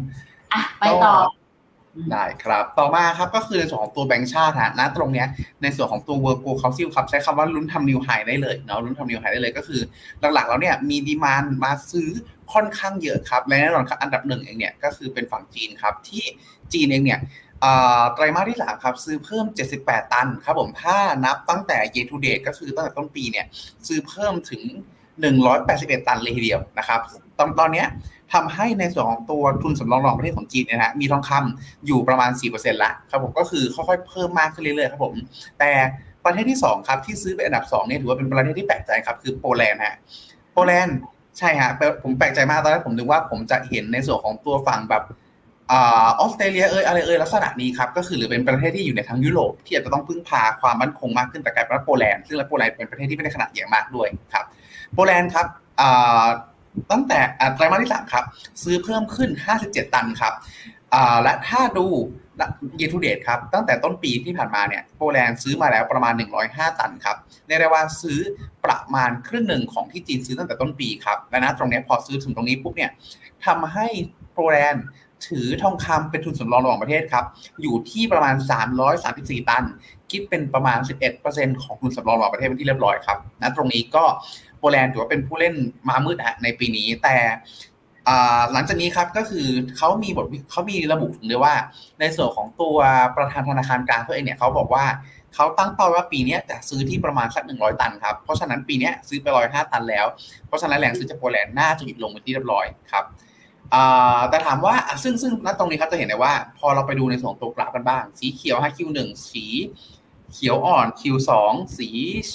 Speaker 2: อะไปต่อ
Speaker 3: ได้ครับ ต่อมาครับก็คือในส่วนของตัวแบงก์ชาติฮะณตรงเนี้ยในส่วนของตัว World Gold Council ครับใช้คำว่าลุ้นทำนิวไฮได้เลยเนาะลุ้นทำนิวไฮได้เลยก็คือ หลักๆแล้วเนี่ยมีดีมานมาซื้อค่อนข้างเยอะครับและแน่นอนครับอันดับหนึ่งเองเนี่ยก็คือเป็นฝั่งจีนครับที่จีนเองเนี่ยไตรมาสที่สามครับซื้อเพิ่ม 78 ตันครับผมถ้านับตั้งแต่ year to date ก็คือตั้งแต่ต้นปีเนี่ยซื้อเพิ่มถึง 181 ตันเลยทีเดียวนะครับ ตอนตอนเนี้ยทำให้ในส่วนของตัวทุนสำรองของประเทศของจีนเนี่ยนะมีทองคำอยู่ประมาณ 4%ละครับผมก็คือค่อยๆเพิ่มมากขึ้นเรื่อยๆครับผม แต่ประเทศที่2ครับที่ซื้อเป็นอันดับ2เนี่ยถือว่าเป็นประเทศที่แปลกใจครับคือโปแลนด์ฮะโปแลนด์ใช่ฮะผมแปลกใจมากตอนแรกผมนึกว่าผมจะเห็นในส่วนของตัวฝั่งแบบออสเตรเลียเอยอะไรเอยลักษณะนี้ครับก็คือหรือเป็นประเทศที่อยู่ในทางยุโรปที่อาจจะต้องพึ่งพาความมั่นคงมากขึ้นแต่กลายเป็นโปแลนด์ซึ่งโปแลนด์เป็นประเทศที่ไม่ได้ขนาดใหญ่มากด้วยครับโปแลนด์ครับ ตั้งแต่ไตรมาสที่สามครับ ซื้อเพิ่มขึ้น 57 ตันครับและถ้าดูเยทูเดตครับ ตั้งแต่ต้นปีที่ผ่านมาเนี่ยโปแลนด์ซื้อมาแล้วประมาณ 105 ตันครับเรียกว่าซื้อประมาณครึ่งหนึ่งของที่จีนซื้อตั้งแต่ต้นปีครับและนะตรงนี้พอซื้อถึงตรงนี้ปุ๊บเนี่ยทำให้โปแลนด์ถือทองคำเป็นทุนสำรองระหว่างประเทศครับ อยู่ที่ประมาณ 334 ตัน คิดเป็นประมาณ 11%ของทุนสำรองระหว่างประเทศเป็นที่เรียบร้อยครับนะตรงนี้ก็ โปแลนด์ถือว่าเป็นผู้เล่นมามืดฮะในปีนี้ แต่หลังจากนี้ครับก็คือเขามีบทเขามีระบุถึงเลยว่า ในส่วนของตัวประธานธนาคารกลางเขาเองเนี่ยเขาบอกว่าเขาตั้งเป้าว่าปีนี้จะซื้อที่ประมาณสักหนึ่งร้อยตันครับ เพราะฉะนั้นปีนี้ซื้อไปร้อยห้าตันแล้ว เพราะฉะนั้นแรงซื้อจากโปแลนด์น่าจะหยุดลงไปที่เรียบร้อยครับแต่ถามว่าซึ่งซึ่งณตรงนี้ครับจะเห็นได้ว่า พอเราไปดูในส่วนตัวกราฟกันบ้าง สีเขียวให้คิวหนึ่งสี เขียวอ่อน Q2 สี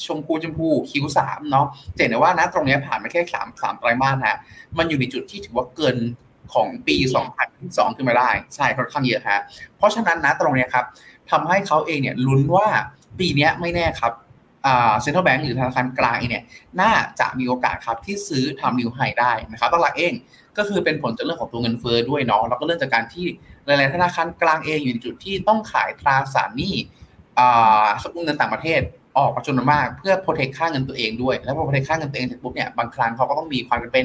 Speaker 3: ชมพูชมพู Q3 เนาะเห็นได้ว่านะตรงนี้ผ่านมาแค่สามสามไตรมาสฮะมันอยู่ในจุดที่ถือว่าเกินของปี 2022 ขึ้นมาได้ ใช่ค่อนข้างเยอะฮะเพราะฉะนั้นนะตรงนี้ครับทำให้เขาเองเนี่ยลุ้นว่าปีนี้ไม่แน่ครับเซ็นทรัลแบงก์หรือธนาคารกลางเนี่ยน่าจะมีโอกาสครับที่ซื้อทำนิวไฮได้นะครับตั้งหลักเองก็คือเป็นผลจากเรื่องของตัวเงินเฟ้อด้วยเนาะแล้วก็เรื่องจากการที่หลายๆธนาคารกลางเองอยู่ในจุดที่ต้องขายตราสารหนี้ สกุลเงินต่างประเทศออกมาจำนวนมากเพื่อโปรเทคค่าเงินตัวเองด้วย แล้วพอโปรเทคค่าเงินตัวเองเสร็จปุ๊บเนี่ยบางครั้งเขาก็ต้องมีความจำเป็น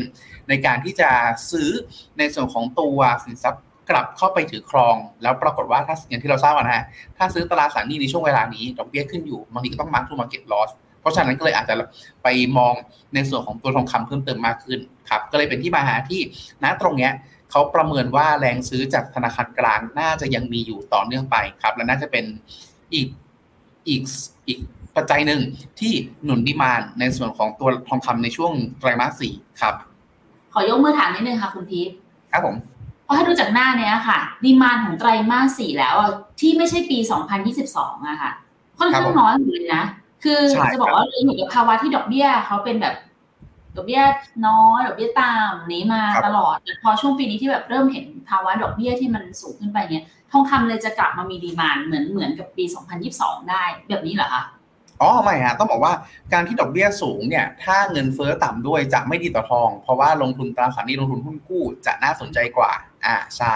Speaker 3: ในการที่จะซื้อในส่วนของตัวสินทรัพย์กลับเข้าไปถือครอง แล้วปรากฏว่าถ้าอย่างที่เราทราบนะฮะถ้าซื้อตราสารหนี้ในช่วงเวลานี้ดอกเบี้ยขึ้นอยู่บางทีก็ต้องมาร์กทูมาเก็ตลอสเพราะฉะนั้นก็เลยอาจจะไปมองในส่วนของตัวทองคำเพิ่มเติมมากขึ้นครับก็เลยเป็นที่มาหาที่ณตรงเนี้ยเขาประเมินว่าแรงซื้อจากธนาคารกลางน่าจะยังมีอยู่ต่อเนื่องไปครับและน่าจะเป็น อีกอีกอีกปัจจัยหนึ่งที่หนุนดีมานในส่วนของตัวทองคำในช่วงไตรมาสสี่ครับ
Speaker 2: ขอยกมือถามนิดนึงค่ะคุณพีท
Speaker 3: ครับผม
Speaker 2: เพราะถ้าดูจากหน้าเนี้ยค่ะ ดีมานของไตรมาสสี่แล้วที่ไม่ใช่ปี 2022อะค่ะ ค่อนข้างน้อยเลยนะ คือจะบอกว่าเราอยู่กับภาวะที่ดอกเบี้ยเขาเป็นแบบ ดอกเบี้ยน้อยดอกเบี้ยต่ำนี้มาตลอดแต่พอช่วงปีนี้ที่แบบเริ่มเห็นภาวะดอกเบี้ยที่มันสูงขึ้นไปเนี้ยทองคำเลยจะกลับมามีดีมานเหมือนเหมือนกับปี 2022 ได้แบบนี้เหรอคะ
Speaker 3: อ๋อไม่ฮะต้องบอกว่าการที่ดอกเบี้ยสูงเนี่ยถ้าเงินเฟ้อต่ำด้วยจะไม่ดีต่อทอง เพราะว่าลงทุนตราสารหนี้ลงทุนหุ้นกู้จะน่าสนใจกว่าอ่าใช่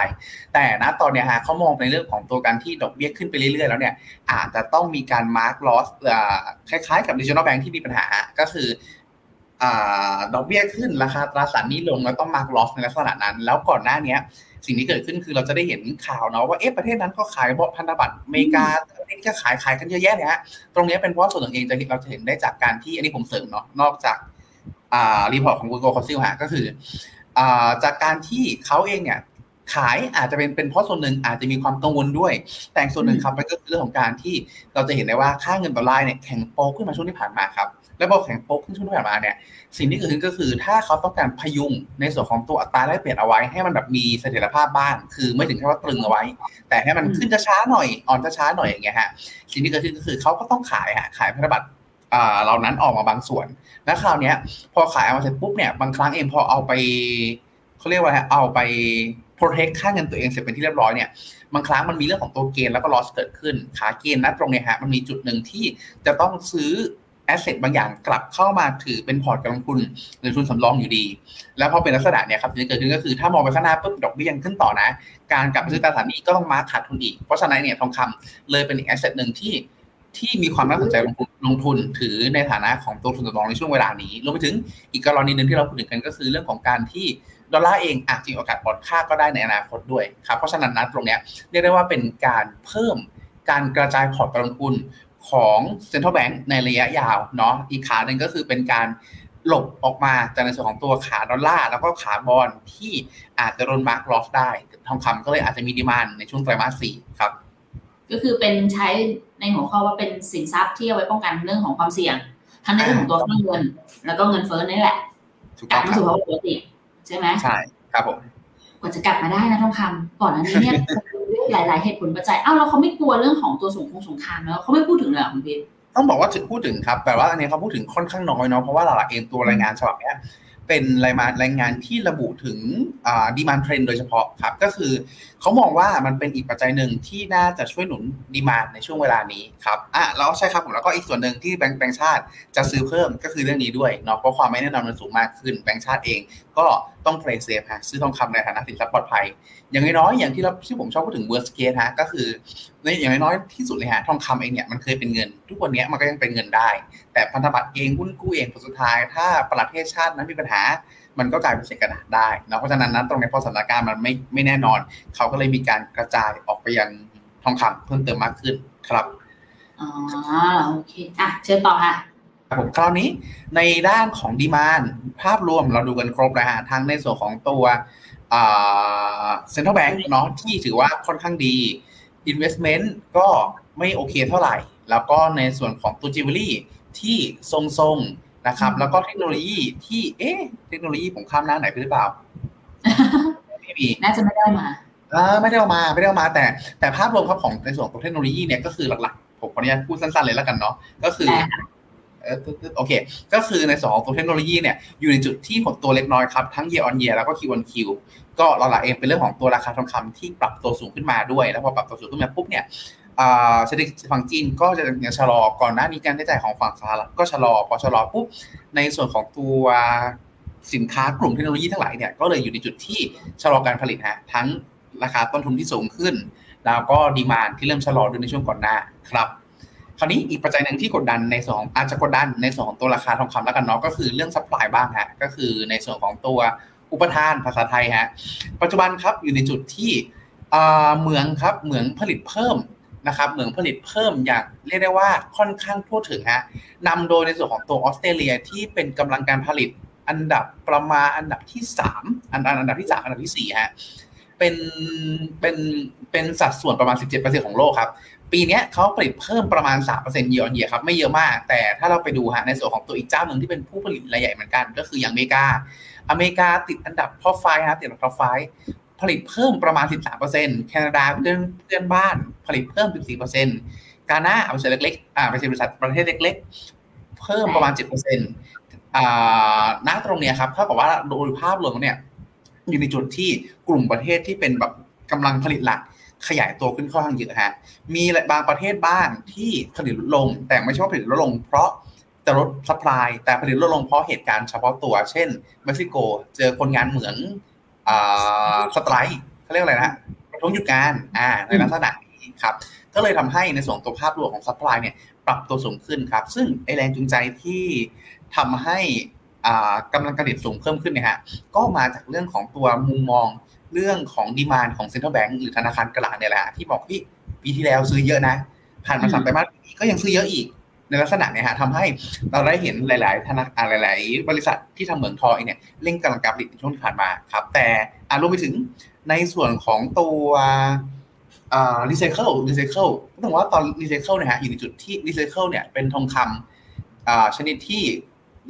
Speaker 3: แต่ณตอนเนี้ยฮะเขามองในเรื่องของตัวการที่ดอกเบี้ยขึ้นไปเรื่อยๆแล้วเนี่ยอาจจะต้องมีการมาร์กลอสคล้ายๆกับดิจิทัลแบงค์ที่มีปัญหาก็คือ ดอกเบี้ยขึ้นราคาตราสารนี้ลงแล้วต้องมาร์กลอสในลักษณะนั้น แล้วก่อนหน้านี้สิ่งที่เกิดขึ้นคือเราจะได้เห็นข่าวเนาะว่าเอ๊ะประเทศนั้นก็ขายบพันธบัตรอเมริกาประเทศก็ขายขายกันเยอะแยะเนี่ยฮะตรงนี้เป็นเพราะส่วนหนึ่งเองจะเราจะเห็นได้จากการที่อันนี้ผมเสริมเนาะนอกจากอ่ารีพอร์ตของ Google c o n s u l ฮะก็คืออ่าจากการที่เขาเองเนี่ยขายอาจจะเป็นเป็นเพราะส่วนหนึ่งอาจจะมีความกังวลด้วย แต่ส่วนหนึ่งครับก็คือเรื่องของการที่เราจะเห็นได้ว่าค่าเงินดอลลาร์เนี่ยแข็งโป๊กขึ้นมาช่วงที่ผ่านมาครับ และพอแข็งโป๊กขึ้นช่วงที่ผ่านมาเนี่ยสิ่งที่เกิดขึ้นก็คือถ้าเขาต้องการพยุงในส่วนของตัวอัตราแลกเปลี่ยนเอาไว้ให้มันแบบมีเสถียรภาพบ้าง คือไม่ถึงแค่ว่าตรึงเอาไว้ แต่ให้มันขึ้นช้าหน่อยอ่อนช้าหน่อยอย่างเงี้ยฮะสิ่งที่เกิดขึ้นก็คือเขาก็ต้องขายฮะขายพันธบัตรเหล่านั้นออกมาบางส่วนแล้วคราวนี้พอขายออกมาเสร็จปุ๊บเนี่ยบางครั้งเองพอเอาไปเขาเรียกว่าเอาไป protect ค่าเงินตัวเองเสร็จเป็นที่เรียบร้อยเนี่ยบางครั้งมันมีเรื่องของตัว gain แล้วก็ loss เกิดขึ้นขา gain นะตรงเนี้ยฮะมันมีจุดหนึ่งที่จะต้องซื้อ asset บางอย่างกลับเข้ามาถือเป็นพอร์ตการลงทุนหรือทุนสำรองอยู่ดี แล้วพอเป็นลักษณะเนี่ยครับที่เกิดขึ้นก็คือถ้ามองไปข้างหน้าปุ๊บดอกเบี้ยยังขึ้นต่อนะ การกลับไปซื้อตราสารหนี้ก็ต้องมาขาดทุนอีก เพราะฉะนั้นเนี่ยทองคำเลยเป็น asset หนึ่งที่ที่มีความน่าสนใจลงทุนลงทุนถือในฐานะของตัวทุนสำรองในช่วงเวลานี้รวมไปถึงอีกกรณีหนึ่งที่เราพูดถึงกันก็คือเรื่องของการที่ดอลลาร์เองอาจจะมีโอกาสอ่อนค่าก็ได้ในอนาคตด้วยครับเพราะฉะนั้นนะตรงเนี้ยเรียกได้ว่าเป็นการเพิ่มการกระจายพอร์ตการลงทุน ของ central bank ในระยะยาวเนาะอีกขาหนึ่งก็คือเป็นการหลบออกมาจากในส่วนของตัวขาดอลลาร์แล้วก็ขาบอลที่อาจจะโดนมาร์กลอสได้ ทองคำก็เลยอาจจะมีดีมานในช่วงไตรมาสสี่ครับ
Speaker 2: ก็คือเป็นใช้ในหัวข้อว่าเป็นสินทรัพย์ที่เอาไว้ป้องกันเรื่องของความเสี่ยง ทั้งในเรื่องของตัวค่าเงิน แล้วก็เงินเฟ้อนี่แหละ
Speaker 3: ถูก
Speaker 2: ก
Speaker 3: ต้
Speaker 2: ลั
Speaker 3: อบง
Speaker 2: มา
Speaker 3: ครั
Speaker 2: สู่
Speaker 3: บ
Speaker 2: ภาวะปกติใช่ไหม
Speaker 3: ใช่ครับผม
Speaker 2: กว่าจะกลับมาได้นะทองคำก่อนอันนี้เนี่ย หลาย ๆ เหตุผลปัจจัยอ้าวแล้วเขาไม่กลัวเรื่องของตัวสงครามสงครามแล้วเขาไม่พูดถึงเลยเหรอคุณพีท
Speaker 3: ต้องบอกว่าถึงพูดถึงครับ แต่ว่าอันนี้เขาพูดถึงค่อนข้างน้อยเนาะเพราะว่าหลักๆเองตัวรายงานฉบับนี้เป็นรายงานรายงานที่ระบุถึง demand trend โดยเฉพาะครับ ก็คือ เขามองว่ามันเป็นอีกปัจจัยหนึ่งที่น่าจะช่วยหนุน demand ในช่วงเวลานี้ครับอะแล้วใช่ครับผมแล้วก็อีกส่วนหนึ่งที่แบงก์แบงก์ชาติจะซื้อเพิ่มก็คือเรื่องนี้ด้วยเนาะเพราะความไม่แน่นอนมันสูงมากขึ้นแบงก์ชาติเอง ก็ต้อง play safe ฮะซื้อทองคำในฐานะสินทรัพย์ปลอดภัย อย่างน้อยๆอย่างที่เราที่ผมชอบพูดถึง worst case ฮะก็คือในอย่างน้อยๆที่สุดเลยฮะทองคำเองเนี่ยมันเคยเป็นเงิน ทุกวันนี้มันก็ยังเป็นเงินได้ แต่พันธบัตรเองหุ้นกู้เองผลสุดท้าย ถ้าประเทศชาตินั้นมีปัญหา มันก็กลายเป็นเศษกระดาษได้นะเพราะฉะนั้นนั้นตรงนี้พอสถานการณ์มันไม่ไม่แน่นอน เขาก็เลยมีการกระจายออกไปยังทองคำเพิ่มเติมมากขึ้นครับ
Speaker 2: อ๋อโอเคอะเชิญต่อค่ะ
Speaker 3: ครับผมคราวนี้ในด้านของดีมานภาพรวมเราดูกันครบนะฮะทั้งในส่วนของตัวเซ็นทรัลแบงก์เนาะที่ถือว่าค่อนข้างดี Investment ก็ไม่โอเคเท่าไหร่ แล้วก็ในส่วนของตัวจิวเวลรี่ที่ทรงๆ นะครับ แล้วก็เทคโนโลยีที่เอ๊ะเทคโนโลยีผมข้ามหน้าไหนไปหรือเปล่าไม่มี
Speaker 2: น่าจะไม่ได้มา
Speaker 3: อ่าไม่ได้เอามาไม่ได้เอามาแต่แต่ภาพรวมครับของในส่วนของเทคโนโลยีเนี่ยก็คือหลักๆผมขออนุญาตพูดสั้นๆเลยแล้วกันเนาะก็คือ
Speaker 2: ได้ค่ะ
Speaker 3: เออโอเค ก็คือในส่วนของตัวเทคโนโลยีเนี่ยอยู่ในจุดที่หดตัวเล็กน้อยครับ ทั้ง year on year แล้วก็ Q on Q ก็เราละเองเป็นเรื่องของตัวราคาทองคำที่ปรับตัวสูงขึ้นมาด้วย แล้วพอปรับตัวสูงขึ้นมาปุ๊บเนี่ยอ่า เศรษฐกิจฝั่งจีนก็จะยังชะลอก่อนหน้านี้การใช้จ่ายของฝั่งสหรัฐก็ชะลอพอชะลอปุ๊บในส่วนของตัวสินค้ากลุ่มเทคโนโลยีทั้งหลายเนี่ยก็เลยอยู่ในจุดที่ชะลอการผลิตฮะทั้งราคาต้นทุนที่สูงขึ้น แล้วก็ demand ที่เริ่มชะลอด้วยในช่วงก่อนหน้าครับคราวนี้อีกปัจจัยหนึ่งที่กดดันในส่วนของอาจจะกดดันในส่วนของตัวราคาทองคำแล้วกันเนาะก็คือเรื่อง supply บ้างฮะก็คือในส่วนของตัวอุปทานภาษาไทยฮะปัจจุบันครับอยู่ในจุดที่เหมืองครับเหมืองผลิตเพิ่ม นะครับเหมืองผลิตเพิ่มอย่างเรียกได้ว่าค่อนข้างทั่วถึงฮะนำโดยในส่วนของตัวออสเตรเลียที่เป็นกำลังการผลิตอันดับประมาณอันดับที่สามอันอันดับที่สามอันดับที่สี่ฮะเป็นเป็นเป็นสัดส่วนประมาณ 17%ของโลกครับ ปีนี้เขาผลิตเพิ่มประมาณ 3%เยอ on เยียครับ ไม่เยอะมาก แต่ถ้าเราไปดูฮะในส่วนของตัวอีกเจ้าหนึ่งที่เป็นผู้ผลิตรายใหญ่เหมือนกัน ก็คืออย่างอเมริกา อเมริกาติดอันดับ top five ฮะติดอันดับ top five ผลิตเพิ่มประมาณ 13%แคนาดาเพื่อนเพื่อนบ้านผลิตเพิ่ม 14%กาหน้าบริษัทเล็กๆอ่าบริษัทบริษัทประเทศเล็ก ๆ เพิ่มประมาณ 7%อ่าณตรงเนี้ยครับเท่ากับว่าโดยภาพรวมเนี่ยอยู่ในจุดที่กลุ่มประเทศที่เป็นแบบกำลังผลิตหลักขยายตัวขึ้นค่อนข้างเยอะฮะ มีบางประเทศบ้างที่ผลิตลดลง แต่ไม่ใช่ว่าผลิตลดลง เพราะจะลด supply แต่ผลิตลดลงเพราะเหตุการณ์เฉพาะตัว เช่นเม็กซิโก เจอคนงานเหมือง strike เขาเรียกอะไรนะประท้วงหยุดงานอ่าในลักษณะนี้ครับ ก็เลยทำให้ในส่วนตัวภาพรวมของ supply เนี่ยปรับตัวสูงขึ้นครับ ซึ่งไอ้แรงจูงใจที่ทำให้อ่ากำลังการผลิตสูงเพิ่มขึ้นเนี่ยฮะก็มาจากเรื่องของตัวมุมมองเรื่องของ demand ของ central bank หรือธนาคารกลางเนี่ยแหละที่บอกพี่ปีที่แล้วซื้อเยอะนะ ผ่านมาสามไตรมาสก็ยังซื้อเยอะอีก ในลักษณะเนี่ยฮะทำให้เราได้เห็นหลาย ๆ ธนาคารหลาย ๆ บริษัทที่ทำเหมืองทองเนี่ยเร่งกำลังการผลิตในช่วงที่ผ่านมาครับ แต่อารวมไปถึงในส่วนของตัวอ่ารีไซเคิลรีไซเคิลต้องบอกว่าตอนรีไซเคิลเนี่ยฮะอยู่ในจุดที่รีไซเคิลเนี่ยเป็นทองคำอ่าชนิดที่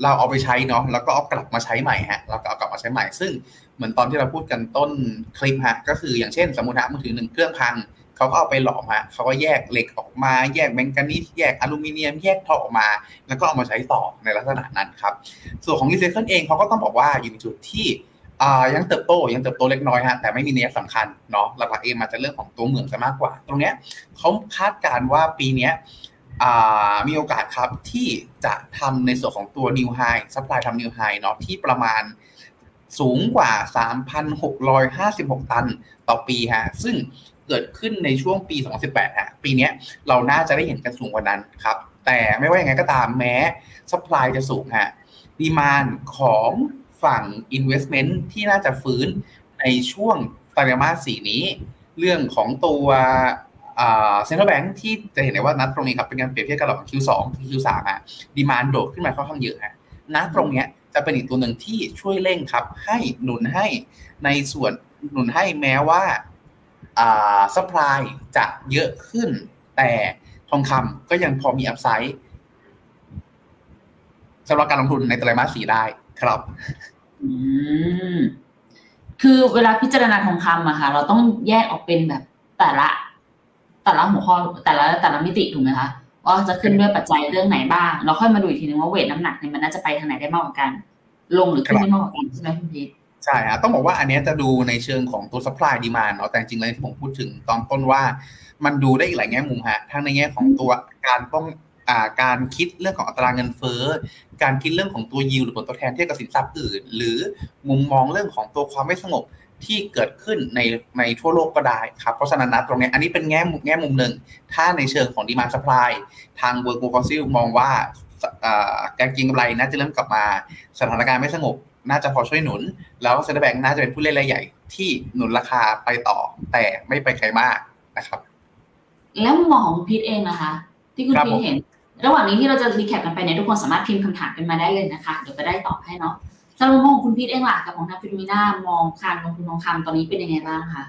Speaker 3: เราเอาไปใช้เนาะแล้วก็เอากลับมาใช้ใหม่ฮะเราก็เอากลับมาใช้ใหม่ ซึ่งเหมือนตอนที่เราพูดกันต้นคลิปฮะก็คืออย่างเช่น สมมติฮะมือถือหนึ่งเครื่องพัง เขาก็เอาไปหลอมฮะเขาก็แยกเหล็กออกมา แยกแมงกานีสแยกอลูมิเนียม แยกทองออกมา แล้วก็เอามาใช้ต่อในลักษณะนั้นครับ ส่วนของรีไซเคิลเองเขาก็ต้องบอกว่าอยู่ในจุดที่ยังเติบโตยังเติบโตเล็กน้อยฮะแต่ไม่มีนัยสำคัญเนาะหลักๆเองมาจากเรื่องของตัวเหมืองซะมากกว่า ตรงเนี้ยเขาคาดการณ์ว่าปีเนี้ยมีโอกาสครับที่จะทำในส่วนของตัว new high supply ทำ new high เนาะที่ประมาณสูงกว่า 3,656 ตันต่อปีฮะซึ่ง เกิดขึ้นในช่วงปี 2018ฮะปีนี้เราน่าจะได้เห็นกันสูงกว่านั้นครับ แต่ไม่ว่าอย่างไงก็ตามแม้ supply จะสูงฮะดีมานของฝั่ง investment ที่น่าจะฟื้นในช่วงไตรมาสสี่นี้ เรื่องของตัวเซ็นทรัลแบงค์ที่จะเห็นได้ว่านัดตรงนี้ครับเป็นการเปรียบเทียบกันระหว่าง Q2 ถึง Q3 อะดีมานโดดขึ้นมาค่อนข้างเยอะฮะนัดตรงเนี้ยจะเป็นอีกตัวหนึ่งที่ช่วยเร่งครับ ให้หนุนให้ในส่วนหนุนให้แม้ว่า สป라이จะเยอะขึ้น แต่ทองคำก็ยังพอมีอัพไซด์สำหรับการลงทุนในไตรมาสสี่ได้ครับ
Speaker 2: อืม คือเวลาพิจารณาทองคำอะค่ะ เราต้องแยกออกเป็นแบบแต่ละ แต่ละหัวข้อแต่ละแต่ละมิติถูกไหมคะว่าจะขึ้นด้วยปัจจัยเรื่องไหนบ้าง เราค่อยมาดูอีกทีนึงว่าเวทน้ำหนักเนี่ยมันน่าจะไปทางไหนได้มากกว่ากัน ลงหรือขึ้นได้มากกว่ากันใช่ไหมคุณพีท
Speaker 3: ใช่ฮะต้องบอกว่าอันนี้จะดูในเชิงของตัว supply demand เนาะแต่จริงๆแล้วที่ผมพูดถึงตอนต้นว่า มันดูได้อีกหลายแง่มุมฮะทั้งในแง่ของตัวการต้องอการคิดเรื่องของอัตราเงินเฟ้อ การคิดเรื่องของตัวยิวหรือผลตอบแทนเทียบกับสินทรัพย์อื่น หรือมุมมองเรื่องของตัวความไม่สงบที่เกิดขึ้นในในทั่วโลกก็ได้ครับ เพราะฉะนั้นนะตรงนี้อันนี้เป็นแง่มุมแง่มุมหนึ่ง ถ้าในเชิงของดีมาส supply ทางเวิร์กูคอนซิลมองว่าการเก็งกำไรน่าจะเริ่มกลับมาสถานการณ์ไม่สงบ น่าจะพอช่วยหนุน แล้ว central bank น่าจะเป็นผู้เล่นรายใหญ่ที่หนุนราคาไปต่อ แต่ไม่ไปไกลมากนะครับ
Speaker 2: แล้วมุมมองของพีทเองนะคะ ที่คุณพีทเห็น ระหว่างนี้ที่เราจะ recap กันไปเนี่ยทุกคนสามารถพิมพ์คำถามกันมาได้เลยนะคะเดี๋ยวจะได้ตอบให้เนาะสำหรับมุมมองของคุณพีทเองล่ะกับของทางฟิโนมิน่ามองการลงทุนทองคำตอนนี้เป็นยังไงบ้างคะ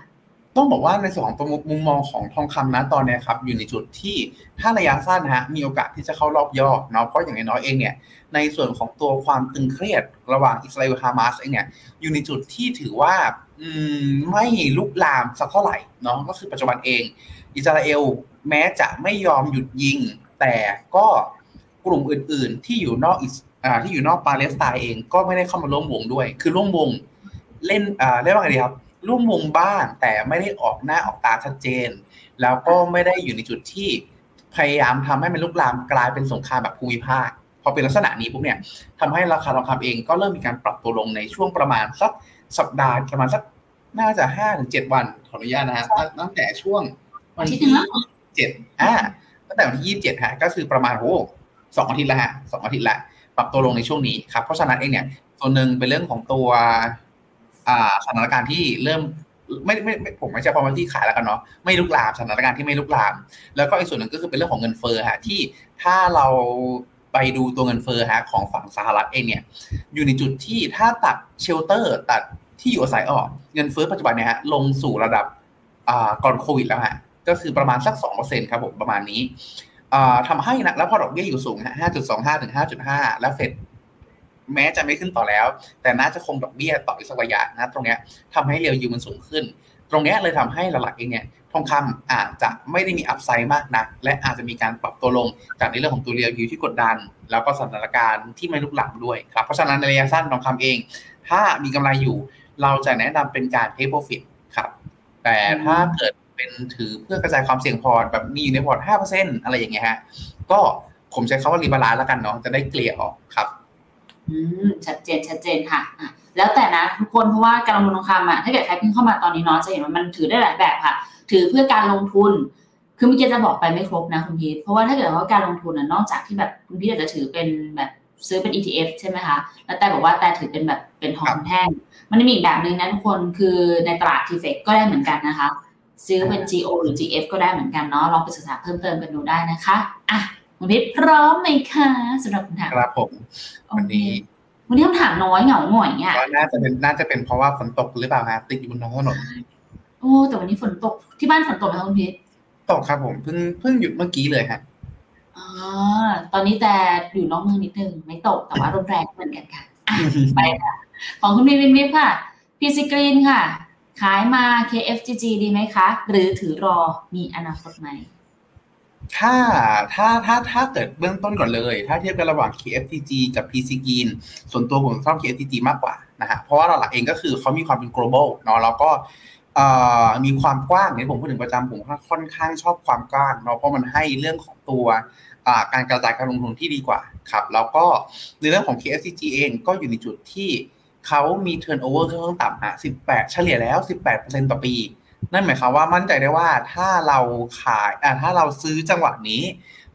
Speaker 3: ต้องบอกว่าในส่วนของมุมมองของทองคำนะตอนนี้ครับอยู่ในจุดที่ถ้าระยะสั้นนะฮะมีโอกาสที่จะเข้ารอบย่อเนาะเพราะอย่างน้อยเองเนี่ยในส่วนของตัวความตึงเครียดระหว่างอิสราเอลฮามาสเองเนี่ยอยู่ในจุดที่ถือว่าไม่ลุกลามสักเท่าไหร่เนาะก็คือปัจจุบันเอง อิสราเอลแม้จะไม่ยอมหยุดยิง แต่ก็กลุ่มอื่น ๆ ที่อยู่นอกอที่อยู่นอกปาเลสไตน์เองก็ไม่ได้เข้ามาร่วมวงด้วย คือร่วมวงเล่นเรียกว่าไงดีครับ ร่วมวงบ้าง แต่ไม่ได้ออกหน้าออกตาชัดเจน แล้วก็ไม่ได้อยู่ในจุดที่พยายามทำให้มันลุกลามกลายเป็นสงครามแบบภูมิภาคพอเป็นลักษณะนี้ปุ๊บเนี่ยทำให้ราคาทองคำเองก็เริ่มมีการปรับตัวลงในช่วงประมาณสักสัปดาห์ประมาณสักน่าจะห้าถึงเจ็ดวันขออนุญาตนะฮะตั้งแต่ช่วงวันที่เจ็ดอ่าตั้งแต่วันที่ยี่สิบเจ็ดฮะก็คือประมาณโอ้สองอาทิตย์ล้วฮะสองอาทิตย์ละปรับตัวลงในช่วงนี้ครับเพราะฉะนั้นเองเนี่ยส่วนหนึ่งเป็นเรื่องของตัว สถานการณ์ที่เริ่มไม่ไม่ผมไม่ใช่พอมาที่ขายแล้วกันเนาะไม่ลุกลามสถานการณ์ที่ไม่ลุกลาม แล้วก็อีกส่วนหนึ่งก็คือเป็นเรื่องของเงินเฟ้อฮะที่ถ้าเราไปดูตัวเงินเฟ้อฮะของฝั่งสหรัฐเองเนี่ยอยู่ในจุดที่ถ้าตัดเชลเตอร์ตัดที่อยู่อาศัยออกเงินเฟ้อปัจจุบันเนี่ยฮะลงสู่ระดับก่อนโควิดแล้วฮะก็คือประมาณสักสองเปอร์เซ็นครับผมประมาณนี้ทำให้นะแล้วพอดอกเบี้ยอยู่สูงฮะห้าจุดสองห้าถึงห้าจุดห้าแล้วเฟด แม้จะไม่ขึ้นต่อแล้ว แต่น่าจะคงดอกเบี้ยต่ออีกสักระยะนะตรงเนี้ยทำให้เรียวยูมันสูงขึ้น ตรงเนี้ยเลยทำให้หลักๆเองเนี่ยทองคำอาจจะไม่ได้มีอัพไซด์มากนัก และอาจจะมีการปรับตัวลงจากในเรื่องของตัวเรียวยูที่กดดัน แล้วก็สถานการณ์ที่ไม่ลุกหลังด้วยครับเพราะฉะนั้นในระยะสั้นทองคำเอง ถ้ามีกำไรอยู่ เราจะแนะนำเป็นการ take profit ครับแต่ถ้าเกิดเป็นถือเพื่อกระจายความเสี่ยงพอร์ตแบบมีอยู่ในพอร์ตห้าเปอร์เซ็นต์อะไรอย่างเงี้ยฮะก็ผมใช้คำว่า rebalance แล้วกันเนาะจะได้เกลี่ยออกครับ
Speaker 2: อืมชัดเจนชัดเจนค่ะอะ แล้วแต่นะทุกคนเพราะว่าการลงทุนทองคำอะถ้าเกิดใครเพิ่งเข้ามาตอนนี้เนาะจะเห็นว่ามันถือได้หลายแบบค่ะ ถือเพื่อการลงทุน คือเมื่อกี้จะบอกไปไม่ครบนะคุณพีทเพราะว่าถ้าเกิดว่าการลงทุนน่ะนอกจากที่แบบคุณพีทอาจจะถือเป็นแบบซื้อเป็น ETF ใช่ไหมคะ แล้วแต่บอกว่าแต่ถือเป็นแบบเป็นทองแท่ง มันมีอีกแบบนึงนะทุกคนคือในตลาดทีเฟกก็ได้เหมือนกันนะคะ ซื้อเป็น GO หรือ GF ก็ได้เหมือนกันเนาะลองไปศึกษาเพิ่มเติมกันดูได้นะคะอะ คุณพิษพร้อมไหมคะสำหรับคำถาม
Speaker 3: ครับผม วันนี้
Speaker 2: วันนี้คำถามน้อยเหงาหน่อยเนี่ย
Speaker 3: ก็น่าจะเป็นน่าจะเป็นเพราะว่าฝนตกหรือเปล่าฮะติดอยู่บนท้องถนน
Speaker 2: โอ้แต่วันนี้ฝนตกที่บ้านฝนตกไหมคะคุณพิษ
Speaker 3: ตกครับผมเพิ่งเพิ่งหยุดเมื่อกี้เลยฮะ
Speaker 2: อ๋อตอนนี้แต่อยู่นอกเมืองนิดนึงไม่ตกแต่ว่าลมแรงเหมือนกันค่ะไปค่ะของคุณมินมินค่ะพีซีกรีนค่ะ ขายมา KFGG ดีไหมคะ หรือถือรอมีอนาคตไหม
Speaker 3: ถ้าถ้าถ้าถ้าเกิดเบื้องต้นก่อนเลย ถ้าเทียบกันระหว่าง KFTG กับ PC g e e n ส่วนตัวผมชอบ KFTG มากกว่านะฮะเพราะว่าเราหลักเองก็คือเขามีความเป็น global เนาะแล้วก็มีความกว้างเนี่ยผมพูดถึงประจำผมค่อนข้างชอบความกว้างเนาะเพราะมันให้เรื่องของตัวการกระจายการลงทุนที่ดีกว่าครับแล้วก็ในเรื่องของ KFCG เองก็อยู่ในจุดที่เขามี turnover ค่อนข้างต่ำฮะ18 เฉลี่ยแล้ว 18%ต่อปี นั่นหมายความว่ามั่นใจได้ว่าถ้าเราขายอ่าถ้าเราซื้อจังหวะนี้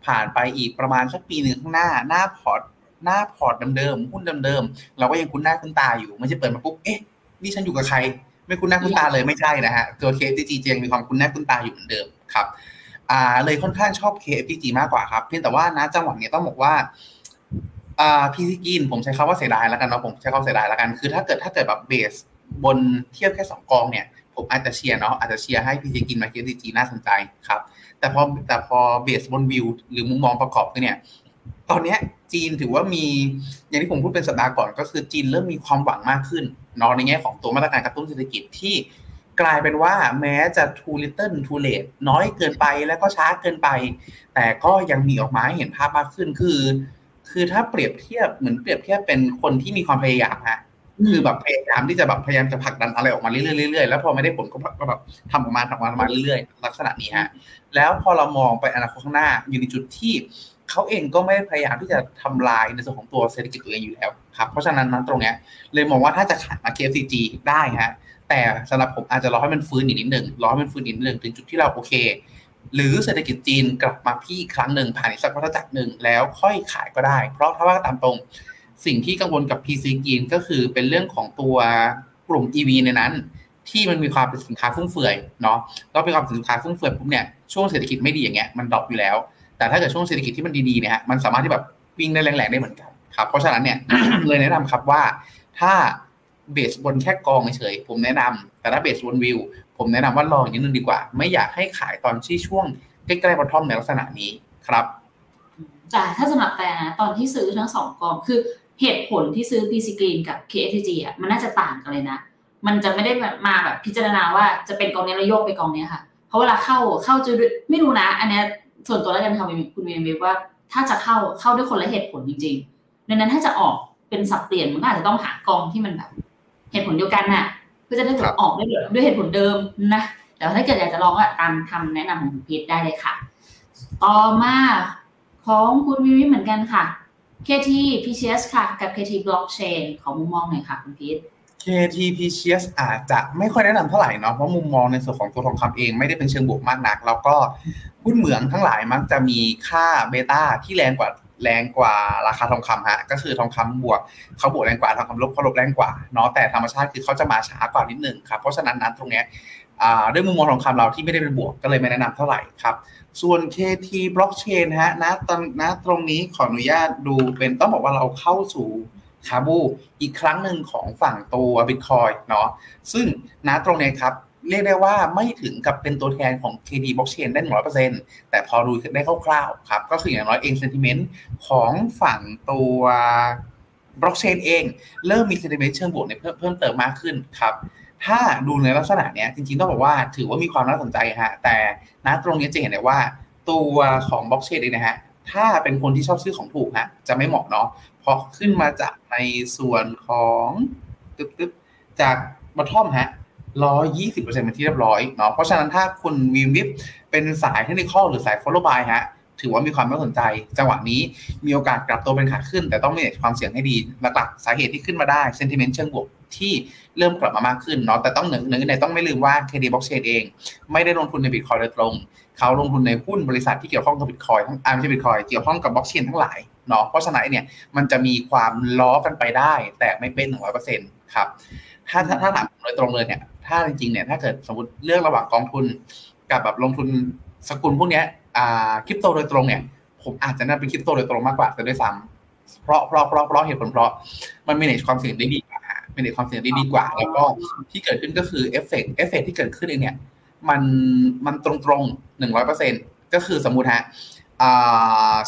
Speaker 3: ผ่านไปอีกประมาณสักปีหนึ่งข้างหน้า หน้าพอร์ตหน้าพอร์ตเดิมๆหุ้นเดิมๆเราก็ยังคุ้นหน้าคุ้นตาอยู่ไม่ใช่เปิดมาปุ๊บเอ๊ะนี่ฉันอยู่กับใคร ไม่คุ้นหน้าคุ้นตาเลยไม่ใช่นะฮะตัว KFCG ยังมีความคุ้นหน้าคุ้นตาอยู่เหมือนเดิมครับอ่าเลยค่อนข้างชอบ KFCG มากกว่าครับ เพียงแต่ว่านะจังหวะนี้ต้องบอกว่าอ่า P-CGREEN ผมใช้คำว่าเสียดายแล้วกันเนาะผมใช้คำเสียดายแล้วกันคือ ถ้าเกิดถ้าเกิดแบบ base บนเทียบแค่สองกองเนี่ย ผมอาจจะเชียร์เนาะอาจจะเชียร์ให้ P-CGREEN มา KFCG น่าสนใจครับ แต่พอแต่พอ base บนวิวหรือมุมมองประกอบเนี่ย ตอนนี้จีนถือว่ามีอย่างที่ผมพูดเป็นสัปดาห์ก่อน ก็คือจีนเริ่มมีความหวังมากขึ้นเนาะในแง่ของตัวมาตรการกระตุ้นเศรษฐกิจที่กลายเป็นว่าแม้จะ too little too late น้อยเกินไปแล้วก็ช้าเกินไป แต่ก็ยังมีออกมาให้เห็นภาพมากขึ้นคือ คือถ้าเปรียบเทียบเหมือนเปรียบเทียบเป็นคนที่มีความพยายามฮะ คือแบบพยายามที่จะแบบพยายามจะผลักดันอะไรออกมาเรื่อยๆเรื่อยๆแล้วพอไม่ได้ผลก็แบบทำออกมาทำออกมาเรื่อยๆ ลักษณะนี้ฮะแล้วพอเรามองไปอนาคตข้างหน้าอยู่ในจุดที่เขาเองก็ไม่ได้พยายามที่จะทำลายในส่วนของตัวเศรษฐกิจตัวเองอยู่แล้วครับ เพราะฉะนั้นนั้นตรงเนี้ยเลยมองว่าถ้าจะขายมา KFCG ได้ฮะแต่สำหรับผมอาจจะรอให้มันฟื้นอีกนิดหนึ่งรอให้มันฟื้นอีกนิดหนึ่งถึงจุดที่เราโอเค หรือเศรษฐกิจจีนกลับมาพี่อีกครั้งหนึ่งผ่านอีกสักวัฏจักรหนึ่งแล้วค่อยขายก็ได้ เพราะถ้าว่าตามตรง สิ่งที่กังวลกับ PC จีนก็คือเป็นเรื่องของตัวกลุ่ม EV ในนั้น ที่มันมีความเป็นสินค้าฟุ่มเฟือยเนาะแล้วเป็นความสินค้าฟุ่มเฟือยปุ๊บเนี่ยช่วงเศรษฐกิจไม่ดีอย่างเงี้ยมัน drop อยู่แล้ว แต่ถ้าเกิดช่วงเศรษฐกิจที่มันดีๆเนี่ยฮะมันสามารถที่แบบวิ่งได้แรงๆได้เหมือนกันครับเพราะฉะนั้นเนี่ยเลยแนะนำครับว่าถ้า base บนแค่กองเฉยผมแนะนำแต่ถ้า base บนวิวผมแนะนำว่ารอนิดนึงดีกว่า ไม่อยากให้ขายตอนที่ช่วงใกล้ๆ bottom ในลักษณะนี้ครับ
Speaker 2: แต่ถ้าสำหรับแต่นะตอนที่ซื้อทั้งสองกองคือ เหตุผลที่ซื้อ P-CGREEN กับ KFG อะมันน่าจะต่างกันเลยนะ มันจะไม่ได้แบบมาแบบพิจารณาว่าจะเป็นกองนี้แล้วโยกไปกองนี้ค่ะ เพราะเวลาเข้าเข้าจะไม่รู้นะ อันนี้ส่วนตัวแล้วกันค่ะคุณเวียนเวว่า ถ้าจะเข้าเข้าด้วยคนละเหตุผลจริงๆดังนั้นถ้าจะออกเป็นสับเปลี่ยนมันก็อาจจะต้องหากองที่มันแบบ เหตุผลเดียวกันน่ะเพื่อจะได้แบบออกได้ด้วยเหตุผลเดิมนะแต่ถ้าเกิดอยากจะลองก็ตามทำแนะนำของคุณพีทได้เลยค่ะ ต่อมาของคุณวิวิเหมือนกันค่ะ KT PCS ค่ะ กับ KT Blockchain ของมุมมองหน่อยค่ะคุณพีท
Speaker 3: KT PCS อาจจะไม่ค่อยแนะนำเท่าไหร่เนาะเพราะมุมมองในส่วนของตัวทองคำเองไม่ได้เป็นเชิงบวกมากนัก แล้วก็หุ้นเหมืองทั้งหลายมักจะมีค่าเบต้าที่แรงกว่าแรงกว่าราคาทองคำฮะก็คือทองคำบวกเขาบวกแรงกว่าทองคำลบเขาลบแรงกว่าเนาะแต่ธรรมชาติคือเขาจะมาช้ากว่านิดนึงครับเพราะฉะนั้นนั้นตรงเนี้ย ด้วยมุมมองทองคำเราที่ไม่ได้เป็นบวกก็เลยไม่แนะนำเท่าไหร่ครับ ส่วน KT Blockchain ฮะณตอนณตรงนี้ขออนุญาตดูเป็นต้องบอกว่าเราเข้าสู่คาบูอีกครั้งหนึ่งของฝั่งตัว Bitcoin เนาะซึ่งณตรงนี้ครับเรียกได้ว่าไม่ถึงกับเป็นตัวแทนของ KT Blockchain ได้หนึ่ร้อยเซแต่พอดูได้คร่าวๆครับ ก็คืออย่างน้อยเองเซนติเมนต์ของฝั่งตัว Blockchain เอง เริ่มมีเซนติเมนต์เชิงบวกในเพิ่มเติมมากขึ้นครับ ถ้าดูในลักษณะเนี้ยจริงๆต้องบอกว่าถือว่ามีความน่าสนใจฮะแต่ณตรงนี้จะเห็นได้ว่า ตัวของบล็อกเชนเองนะฮะถ้าเป็นคนที่ชอบซื้อของถูกฮะจะไม่เหมาะเนาะเพราะขึ้นมาจากในส่วนของตึ๊บตึ๊บจาก bottom ฮะร้อยยี่สิบเปอร์เซ็นต์เป็นที่เรียบร้อยเนาะเพราะฉะนั้นถ้าคุณวีวิปเป็นสายเทคนิคหรือสาย follow buy ฮะถือว่ามีความน่าสนใจ จังหวะนี้มีโอกาสกลับตัวเป็นขาขึ้น แต่ต้องมีความเสี่ยงให้ดีหลักๆ สาเหตุที่ขึ้นมาได้เซนติเมนต์เชิงบวก ที่เริ่มกลับมามากขึ้นเนาะแต่ต้องหนึ่งหนึ่งในต้องไม่ลืมว่า KD Blockchain เอง ไม่ได้ลงทุนในบิตคอยโดยตรง เขาลงทุนในหุ้นบริษัทที่เกี่ยวข้องกับบิตคอยทั้งอ่าไม่ใช่บิตคอยเกี่ยวข้องกับบล็อกเชนทั้งหลายเนาะเพราะฉะนั้นเนี่ยมันจะมีความล้อกันไปได้ แต่ไม่เป็นหนึ่งร้อยเปอร์เซ็นต์ครับถ้าถ้าถามโดยตรงเลยเนี่ยถ้าจริงๆเนี่ยถ้าเกิดสมมติเลือกระหว่างกองทุน กับแบบลงทุนสกุลพวกนี้อ่าคริปโตโดยตรงเนี่ยผมอาจจะแนะนำเป็นคริปโตโดยตรงมากกว่าแต่ด้วยซ้ำเพราะเพราะเพราะเพราะเหตุผลเพราะมัน manage ความเสี่ยงได้ดีกว่า เป็นความเสี่ยงได้ดีกว่า แล้วก็ที่เกิดขึ้นก็คือ effect effect ที่เกิดขึ้นเองเนี่ย มันมันตรงตรงหนึ่งร้อยเปอร์เซ็นต์ก็คือสมมุติฮะ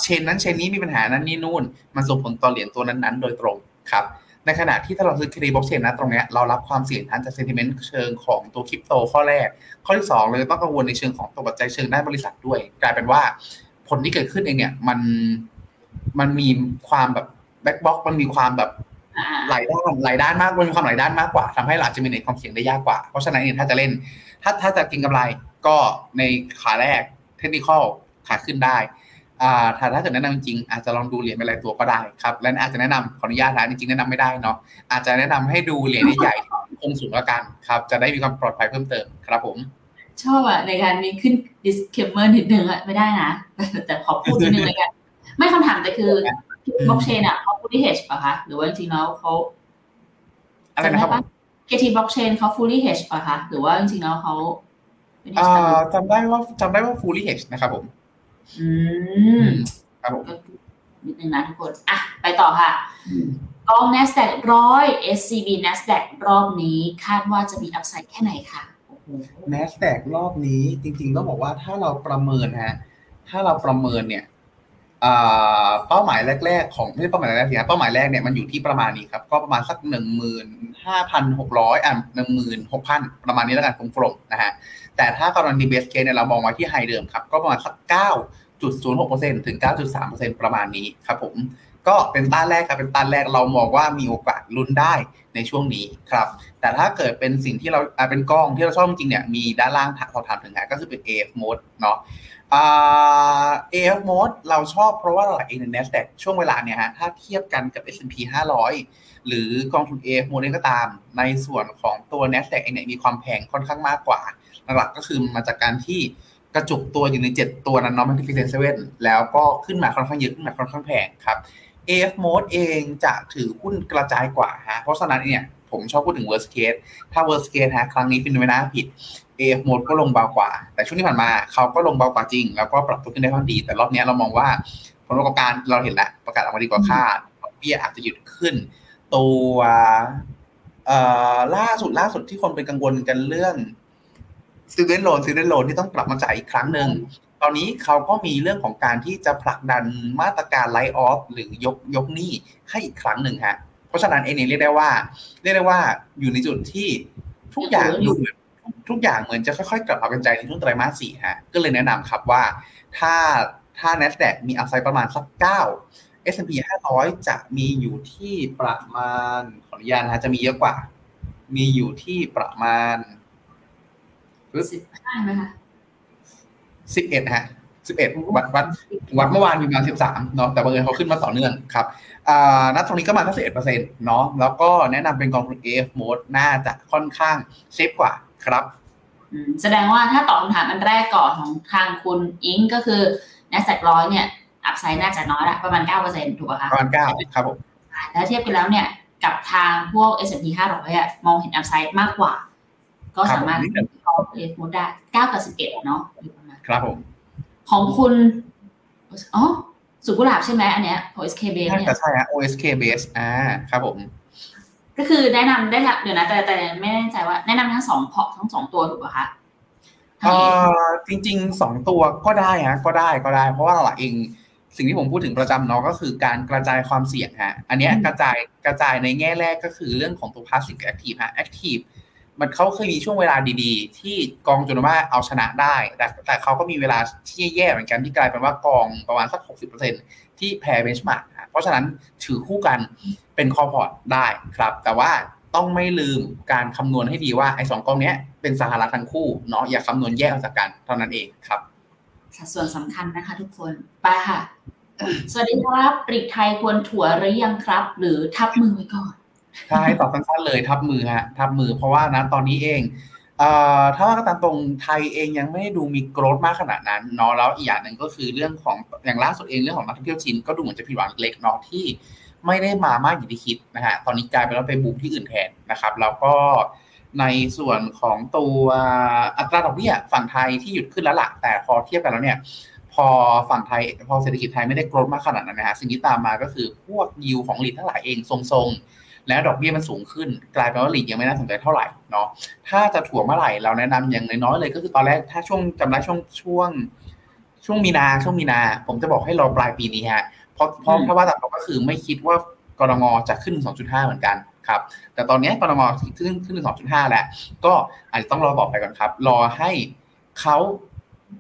Speaker 3: chain นั้น chain นี้มีปัญหานั้นนี่นู่น มันส่งผลต่อเหรียญตัวนั้นๆ โดยตรงครับในขณะที่ถ้าเราซื้อคดีบล็อกเชนนะตรงนี้เรารับความเสี่ยงทางจาก sentiment เชิงของตัวคริปโตข้อแรก ข้อที่2เลยต้องกังวลในเชิงของตัวปัจจัยเชิงด้านบริษัทด้วย กลายเป็นว่าผลที่เกิดขึ้นเองเนี่ยมันมันมีความแบบ black box มันมีความแบบ หลายด้านหลายด้านมากมันมีความหลายด้านมากกว่าทำให้เราจะ manage ความเสี่ยงได้ยากกว่า เพราะฉะนั้นเนี่ยถ้าจะเล่น ถ้าถ้าจะกินกำไรก็ในขาแรกเทคนิคขาขึ้นได้อ่ถ้าถ้าเกิดแนะนำจริงอาจจะลองดูเหรียญเป็นรายตัวก็ได้ครับและอาจจะแนะนำขออนุญาตนะจริงแนะนำไม่ได้เนาะอาจจะแนะนำให้ดูเหรียญใหญ่คงสูงแล้วกันครับ จะได้มีความปลอดภัยเพิ่มเติมครับผม
Speaker 2: ชอบอะในการมีขึ้น disclaimer นิดนึงอะไม่ได้นะแต่ขอพูดนิดนึงเลยกัน ไม่คำถามแต่คือ บล็อกเชนอะเขา fully hedge ป่ะคะหรือว่าจริงๆแล้วเขา
Speaker 3: อะไรนะครับ
Speaker 2: จำด้ป KT blockchain เขา fully hedge ป่ะคะหรือว่าจริงๆแล้วเขาไม่ได้
Speaker 3: อ่
Speaker 2: ใช้า
Speaker 3: จำได้ว่าจำได้ว่า fully hedge นะครับผม
Speaker 2: อืม
Speaker 3: ครับผม
Speaker 2: ก็นิดนึงนะทุกคน อะ ไปต่อค่ะกอง NASDAQ ร้อย SCB NASDAQ รอบนี้คาดว่าจะมีอัพไซด์แค่ไหนคะโอ้โห
Speaker 3: NASDAQ รอบนี้จริงๆต้องบอกว่าถ้าเราประเมินฮะ ถ้าเราประเมินเนี่ยอ่า เป้าหมายแรก ๆ ของไม่ใช่เป้าหมายแรกสิครับเป้าหมายแรกเนี่ยมันอยู่ที่ประมาณนี้ครับ ก็ประมาณสักหนึ่งหมื่นห้าพันหกร้อยอะหนึ่งหมื่นหกพันประมาณนี้แล้วกันกลมๆนะฮะแต่ถ้ากรณีเบสเคเนี่ยเรามองไว้ที่ไฮเดิมครับ ก็ประมาณสักเก้าจุดศูนย์หกเปอร์เซ็นถึงเก้าจุดสามเปอร์เซ็นประมาณนี้ครับผมก็เป็นต้านแรกครับเป็นต้านแรกเรามองว่ามีโอกาสลุ้นได้ในช่วงนี้ครับ แต่ถ้าเกิดเป็นสิ่งที่เราเป็นกล้องที่เราชอบจริงเนี่ยมีด้านล่างสอบถามถึงฮะก็คือเป็น AF mode เนาะ อ่า AF mode เราชอบเพราะว่าเองใน NASDAQ ช่วงเวลาเนี่ยฮะถ้าเทียบกันกับ S&P 500 หรือกองทุน AF mode เองก็ตาม ในส่วนของตัว NASDAQ เองเนี่ยมีความแพงค่อนข้างมากกว่า หลักก็คือมาจากการที่กระจุกตัวอยู่ใน 7 ตัวนั้นเนาะ Magnificent Seven แล้วก็ขึ้นมาค่อนข้างเยอะขึ้นมาค่อนข้างแพงครับ AF mode เองจะถือหุ้นกระจายกว่าฮะเพราะฉะนั้นเนี่ยผมชอบพูดถึง worst case ถ้า worst case ฮะครั้งนี้ฟินไม่น่าผิด AF mode ก็ลงเบากว่า แต่ช่วงที่ผ่านมาเขาก็ลงเบากว่าจริง แล้วก็ปรับตัวขึ้นได้ค่อนดี แต่รอบนี้เรามองว่าผลประกอบการเราเห็นแล้วประกาศออกมาดีกว่าคาดดอกเบี้ยอาจจะหยุดขึ้น ตัวเอ่อล่าสุดล่าสุดที่คนเป็นกังวลกันเรื่อง student loan student loan ที่ต้องกลับมาจ่ายอีกครั้งหนึ่งตอนนี้เขาก็มีเรื่องของการที่จะผลักดันมาตรการไล f ์ออฟหรือยกยกหนี้ให้อีกครั้งหนึ่งฮะเพราะฉะนั้นเอเนี่ยเรียกได้ว่า เรียกได้ว่าอยู่ในจุดที่ทุกอย่างดูเหมือน ทุกอย่างเหมือนจะค่อยๆกลับมาเป็นใจในช่วงไตรมาสสี่ฮะก็เลยแนะนำครับว่าถ้าถ้า NASDAQ มีอัพไซด์ประมาณสักเก้า S&P 500 จะมีอยู่ที่ประมาณขออนุญาตนะฮะจะมีเยอะกว่า มีอยู่ที่ประมาณ
Speaker 2: สิบห้าไหมคะ
Speaker 3: สิบเอ็ดฮะสิบเอ็ดวัดวัดวัดเมื่อวานมีประมาณสิบสามเนาะแต่บังเอิญเขาขึ้นมาต่อเนื่องครับอ่านัดตรงนี้ก็มาทั้งสิบเอ็ดเปอร์เซ็นต์เนาะแล้วก็แนะนำเป็นกองทุน AF mode น่าจะค่อนข้างเซฟกว่า ครับ
Speaker 2: อืมแสดงว่าถ้าตอบคำถามอันแรกก่อนของทางคุณอิงก็คือ NASDAQ ร้อยเนี่ยอัพไซด์น่าจะน้อยละประมาณ 9%ถูกป่ะคะ
Speaker 3: ประมาณเก้าครับผม
Speaker 2: แล้วเทียบกันแล้วเนี่ยกับทางพวก S&P 500อะมองเห็นอัพไซด์มากกว่า ก็สามารถ
Speaker 3: ครับผมนิดหนึ่ง
Speaker 2: เอาเอฟมูดได้9กับ11 เนาะอยู่ประมาณ
Speaker 3: ครับผม
Speaker 2: ของคุณอ๋อสุกุหลาบใช่ไหมอันเนี้ยของ SKB
Speaker 3: น่า
Speaker 2: เนี่ย
Speaker 3: จะใช่ฮะ OSK base อ่าครับผม
Speaker 2: ก็คือแนะนำได้ละเดี๋ยวนะแต่แต่ไม่แน่ใจว่า แนะนำทั้งสองพอทั้งสองตัวถูกป่ะคะ
Speaker 3: เอ่อจริงๆสองตัวก็ได้ฮะก็ได้ก็ได้ เพราะว่าหลักเองสิ่งที่ผมพูดถึงประจำเนาะก็คือการกระจายความเสี่ยงฮะอันเนี้ยกระจายกระจายในแง่แรกก็คือเรื่องของตัว passive กับ active ฮะ active มันเขาเคยมีช่วงเวลาดีๆ ที่กองจุลมาเอาชนะได้ แต่แต่เขาก็มีเวลาที่แย่เหมือนกันที่กลายเป็นว่ากองประมาณสัก 60%ที่แพ้ benchmark เพราะฉะนั้นถือคู่กันเป็น core port ได้ครับ แต่ว่าต้องไม่ลืมการคำนวณให้ดีว่าไอ้สองกองเนี้ยเป็นสหรัฐทั้งคู่เนาะอย่าคำนวณแยกออกจากกันเท่านั้นเองครับ
Speaker 2: สัดส่วนสำคัญนะคะทุกคนไปค่ะ สวัสดีครับปริกไทยควรถั่วหรือยังครับ หรือทับมือไว้ก่อน
Speaker 3: ใช่ตอบสั้นๆเลยทับมือฮะทับมือเพราะว่านะตอนนี้เองเอ่อ ถ้าว่ากันตามตรงไทยเองยังไม่ได้ดูมีโกรธมากขนาดนั้นเนาะแล้วอีกอย่างหนึ่งก็คือเรื่องของอย่างล่าสุดเองเรื่องของนักท่องเที่ยวจีนก็ดูเหมือนจะผิดหวังเล็กเนาะที่ไม่ได้มามากอย่างที่คิดนะฮะตอนนี้กลายเป็นว่าไปบูมที่อื่นแทนนะครับแล้วก็ในส่วนของตัวอัตราดอกเบี้ยฝั่งไทยที่หยุดขึ้นแล้วล่ะแต่พอเทียบกันแล้วเนี่ย พอฝั่งไทยพอเศรษฐกิจไทยไม่ได้โกรธมากขนาดนั้นนะฮะสิ่งที่ตามมาก็คือพวกยิวของหลีดทั้งหลายเองทรงๆ แล้วดอกเบี้ยมันสูงขึ้น กลายเป็นว่าหลีดยังไม่น่าสนใจเท่าไหร่เนาะถ้าจะถั่วเมื่อไหร่เราแนะนำอย่างน้อยๆเลย ก็คือตอนแรกถ้าช่วงจำได้ช่วงช่วง ช่วงมีนาช่วงมีนา ผมจะบอกให้รอปลายปีนี้ฮะเพราะเพราะ
Speaker 2: อืม
Speaker 3: เพราะว่าตามตรงก็คือไม่คิดว่ากรงจะขึ้น 2.5 เหมือนกันครับ แต่ตอนนี้กรงขึ้นขึ้น 2.5 แล้ว ก็อาจจะต้องรอบอกไปก่อนครับ รอให้เขา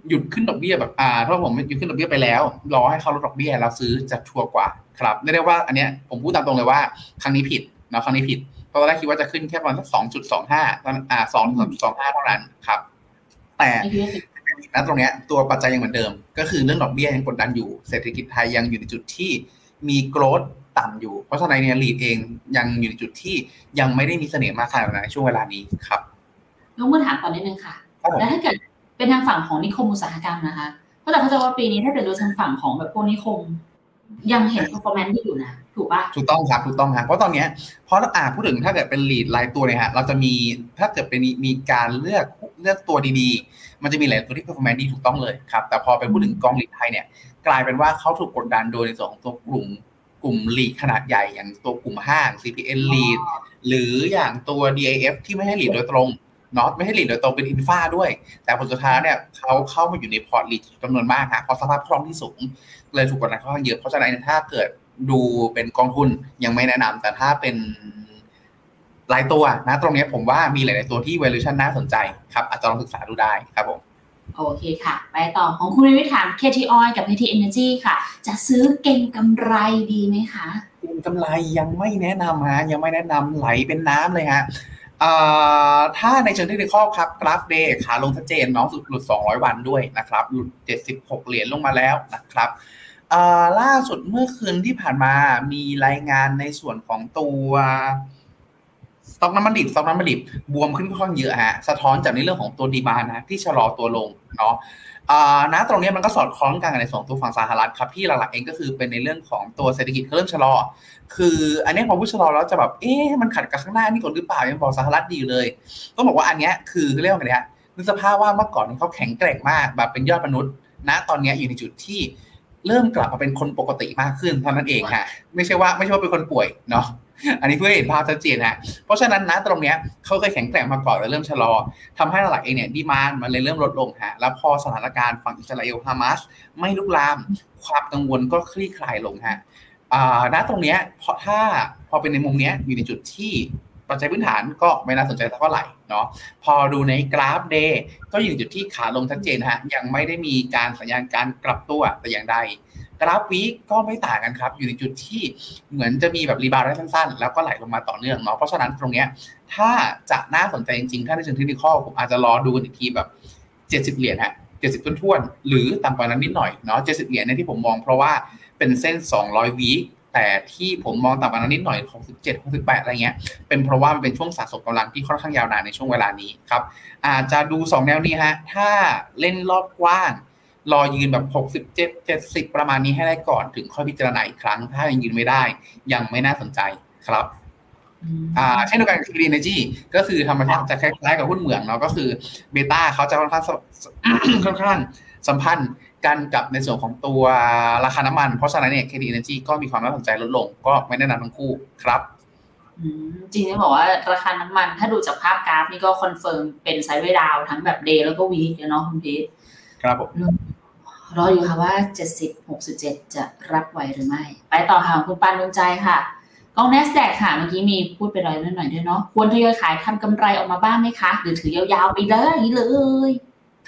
Speaker 3: หยุดขึ้นดอกเบี้ยแบบอ่าถ้าผมหยุดขึ้นดอกเบี้ยไปแล้ว รอให้เขาลดดอกเบี้ยแล้วซื้อจะชัวร์กว่า ครับเรียกได้ว่าอันเนี้ยผมพูดตามตรงเลยว่า ครั้งนี้ผิดเนาะครั้งนี้ผิดเพราะตอนแรกคิดว่าจะขึ้นแค่ประมาณสักสองจุดสองห้าตอนอ่าสองสองจุดสองห้าเท่านั้นครับ แต่
Speaker 2: ไม่คิดว่าเป็น
Speaker 3: นะตรงเนี้ยตัวปัจจัยยังเหมือนเดิม ก็คือเรื่องดอกเบี้ยยังกดดันอยู่เศรษฐกิจไทยยังอยู่ในจุดที่มีโกรดต่ำอยู่ เพราะฉะนั้นเนี่ยลีดเองยังอยู่ในจุดที่ยังไม่ได้มีเสน่ห์มากขนาดนั้นในช่วงเวลานี้ครับ
Speaker 2: ยกมือถามตอนนิดนึงค่ะ
Speaker 3: ครับผม
Speaker 2: แล้วถ้าเกิดเป็นทางฝั่งของนิคมอุตสาหกรรมนะคะเพราะแต่เขาใจะว่าปีนี้ถ้าเกิดดูทางฝั่งของแบบพวกนิคม ยังเห็น performance ที่อยู่นะ ถูกปะ
Speaker 3: ถูกต้องครับ ถูกต้องครับเพราะตอนเนี้ยเพราะอ่าพูดถึงถ้าเกิดเป็น REIT รายตัวเนี่ยฮะเราจะมีถ้าเกิดเป็นมีการเลือกเลือกตัวดีๆ มันจะมีหลายตัวที่ performance ดีถูกต้องเลยครับแต่พอไปพูดถึงกอง REIT ไทยเนี่ยกลายเป็นว่าเขาถูกกดดันโดยในส่วนของตัวกลุ่มกลุ่ม REIT ขนาดใหญ่อย่างตัวกลุ่มห้าง CPN ลีดหรืออย่างตัว DIF ที่ไม่ใช่ REIT โดยตรงเนาะไม่ใช่ REIT โดยตรงเป็น infra ด้วย แต่ผลสุดท้ายเนี่ยเขาเข้ามาอยู่ในพอร์ต REIT จำนวนมากฮะเพราะสภาพคล่องที่สูง เลยถูกกดดันค่อนข้างเยอะเพราะฉะนั้นเนี่ยถ้าเกิดดูเป็นกองทุนยังไม่แนะนำแต่ถ้าเป็นรายตัวนะตรงเนี้ยผมว่ามีหลาย ๆ ตัวที่ valuation น่าสนใจครับอาจจะลองศึกษาดูได้ครับผม
Speaker 2: โอเคค่ะ ไปต่อของคุณวิวิถาม KT Oil กับ KT Energy ค่ะ จะซื้อเก่งกำไรดีไหมคะ
Speaker 3: คุณกำไรยังไม่แนะนำฮะยังไม่แนะนำไหลเป็นน้ำเลยฮะเอ่อถ้าในเชิงเทคนิคครับกราฟเดย์ขาลงชัดเจนน้องสุดหลุด 200 วันด้วยนะครับ หลุด 76 เหรียญลงมาแล้วนะครับเอ่อ ล่าสุดเมื่อคืนที่ผ่านมามีรายงานในส่วนของตัวสต็อกน้ำมันดิบสต็อกน้ำมันดิบบวมขึ้นค่อนข้างเยอะฮะสะท้อนจากในเรื่องของตัวดีมานะที่ชะลอตัวลงเนาะอ่านะตรงนี้มันก็สอดคล้องกันกับในสองตัวฝั่งสหรัฐครับที่หลักๆเองก็คือเป็นในเรื่องของตัวเศรษฐกิจเขาเริ่มชะลอ คืออันนี้พอพูดชะลอแล้วจะแบบเอ๊ะมันขัดกับข้างหน้านี่ก่อนหรือเปล่ายังบอกสหรัฐดีอยู่เลยต้องบอกว่าอันเนี้ยคือเรียกว่าไงเนี่ยนึกสภาพว่าเมื่อก่อนเขาแข็งแกร่งมากแบบเป็นยอดมนุษย์นะตอนเนี้ยอยู่ในจุดที่ เริ่มกลับมาเป็นคนปกติมากขึ้นเท่านั้นเองฮะไม่ใช่ว่าไม่ใช่ว่าเป็นคนป่วยเนาะอันนี้เพื่อให้เห็นภาพชัดเจนฮะเพราะฉะนั้นนะตรงเนี้ยเขาเคยแข็งแกร่งมาก่อนแล้วเริ่มชะลอทำให้หลักๆเองเนี่ยดีมานมันเลยเริ่มลดลงฮะแล้วพอสถานการณ์ฝั่งอิสราเอลฮามาสไม่ลุกลาม ความกังวลก็คลี่คลายลงฮะอ่าณตรงเนี้ยพอถ้าพอเป็นในมุมเนี้ยอยู่ในจุดที่ ปัจจัยพื้นฐานก็ไม่น่าสนใจเท่าไหร่เนาะพอดูในกราฟ day ก็อยู่ในจุดที่ขาลงชัดเจนฮะยังไม่ได้มีการสัญญาณการกลับตัวแต่อย่างใดกราฟวีก็ไม่ต่างกันครับ อยู่ในจุดที่เหมือนจะมีแบบ rebound ได้สั้นๆ แล้วก็ไหลลงมาต่อเนื่องเนาะเพราะฉะนั้นตรงเนี้ยถ้าจะน่าสนใจจริงๆ ถ้าในเชิงเทคนิคผมอาจจะรอดูกันอีกทีแบบเจ็ดสิบเหรียญฮะเจ็ดสิบต้นทวนๆหรือต่ำกว่านั้นนิดหน่อยเนาะเจ็ดสิบเหรียญเนี่ยที่ผมมองเพราะว่าเป็นเส้นสองร้อยวี แต่ที่ผมมองต่ำกว่านั้นนิดหน่อยของสิบเจ็ดของสิบแปดอะไรเงี้ย เป็นเพราะว่ามันเป็นช่วงสะสมกำลังที่ค่อนข้างยาวนานในช่วงเวลานี้ครับ อาจจะดูสองแนวนี้ฮะ ถ้าเล่นรอบกว้าง รอยืนแบบหกสิบเจ็ดเจ็ดสิบประมาณนี้ให้ได้ก่อนถึงค่อยพิจารณาอีกครั้ง ถ้ายังยืนไม่ได้ ยังไม่น่าสนใจครับอ่าเช่นเดียวกันกับ Clean Energy ก็คือธรรมชาติจะคล้ายๆกับหุ้นเหมืองเนาะก็คือเบต้าเขาจะค่อนข้างสค่อนข้างสัมพันธ์ กันกับในส่วนของตัวราคาน้ำมัน เพราะฉะนั้นเนี่ย Clean Energy ก็มีความน่าสนใจลดลง ก็ไม่แนะนำทั้งคู่ครับ
Speaker 2: อืมจริงๆต้องบอกว่าราคาน้ำมัน ถ้าดูจากภาพกราฟนี่ก็ confirm เป็น sideway down ทั้งแบบ day แล้วก็ week เนาะคุณพีท
Speaker 3: ครับผม
Speaker 2: รออยู่ค่ะว่า 70 67 จะรับไหวหรือไม่ ไปต่อค่ะคุณปานดวงใจค่ะกอง NASDAQ ค่ะ เมื่อกี้มีพูดไปหน่อยนิดหน่อยด้วยเนาะควรทยอยขายทำกำไรออกมาบ้างไหมคะ หรือถือยาวๆไปเลยเลย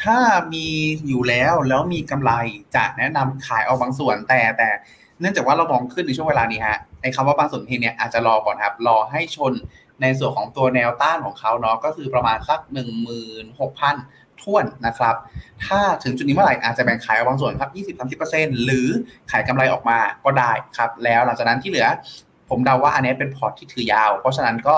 Speaker 3: ถ้ามีอยู่แล้วแล้วมีกำไรจะแนะนำขายออกบางส่วนแต่แต่เนื่องจากว่าเรามองขึ้นในช่วงเวลานี้ฮะไอ้คำว่าบางส่วนทีเนี้ยอาจจะรอก่อนครับ รอให้ชนในส่วนของตัวแนวต้านของเขาเนาะก็คือประมาณสักหนึ่งหมื่นหกพันท่วนนะครับ ถ้าถึงจุดนี้เมื่อไหร่อาจจะแบ่งขายออกบางส่วนครับ 20-30%หรือขายกำไรออกมาก็ได้ครับ แล้วหลังจากนั้นที่เหลือ ผมเดาว่าอันนี้เป็นพอร์ตที่ถือยาว เพราะฉะนั้นก็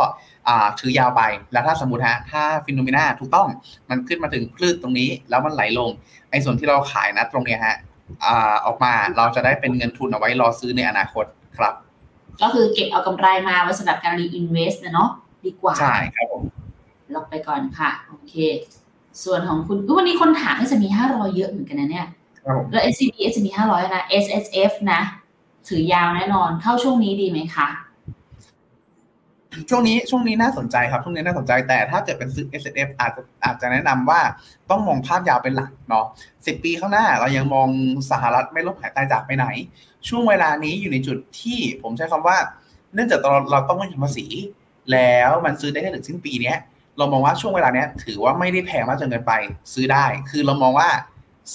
Speaker 3: ถือยาวไป แล้วถ้าสมมติฮะ ถ้า Finnomena ถูกต้อง มันขึ้นมาถึงคลื่นตรงนี้ แล้วมันไหลลง ไอ้ส่วนที่เราขายนะตรงเนี้ยฮะอ่าออกมาเราจะได้เป็นเงินทุนเอาไว้รอซื้อในอนาคตครับ
Speaker 2: ก็คือเก็บเอากำไรมาไว้สำหรับการ reinvest นะเนาะดีกว่า
Speaker 3: ใช่ครับผม
Speaker 2: ล็อกไปก่อนค่ะ โอเค ส่วนของคุณอุ๊ยวันนี้คนถามน่าจะมี500เยอะเหมือนกันนะเนี่ย
Speaker 3: ครับผม
Speaker 2: แล้ว SCB จะมี500นะ SSF นะ ถือยาวแน่นอนเข้าช่วงนี้ดีไหมคะ
Speaker 3: ช่วงนี้ช่วงนี้น่าสนใจครับ ช่วงนี้น่าสนใจแต่ถ้าเกิดเป็นซื้อ S F อาจจะอาจจะแนะนำว่าต้องมองภาพยาวเป็นหลักเนาะสิปีข้างหน้าเรายังมองสหรัฐไม่ลบหายตายจากไปไหน ช่วงเวลานี้อยู่ในจุดที่ผมใช้คำว่า เนื่องจากเราเราต้องไม่ทำภาษี แล้วมันซื้อได้แค่ถึงสิ้นปีเนี้ยเรามองว่าช่วงเวลาเนี้ยถือว่าไม่ได้แพงมากจนเกินไปซื้อได้ คือเรามองว่า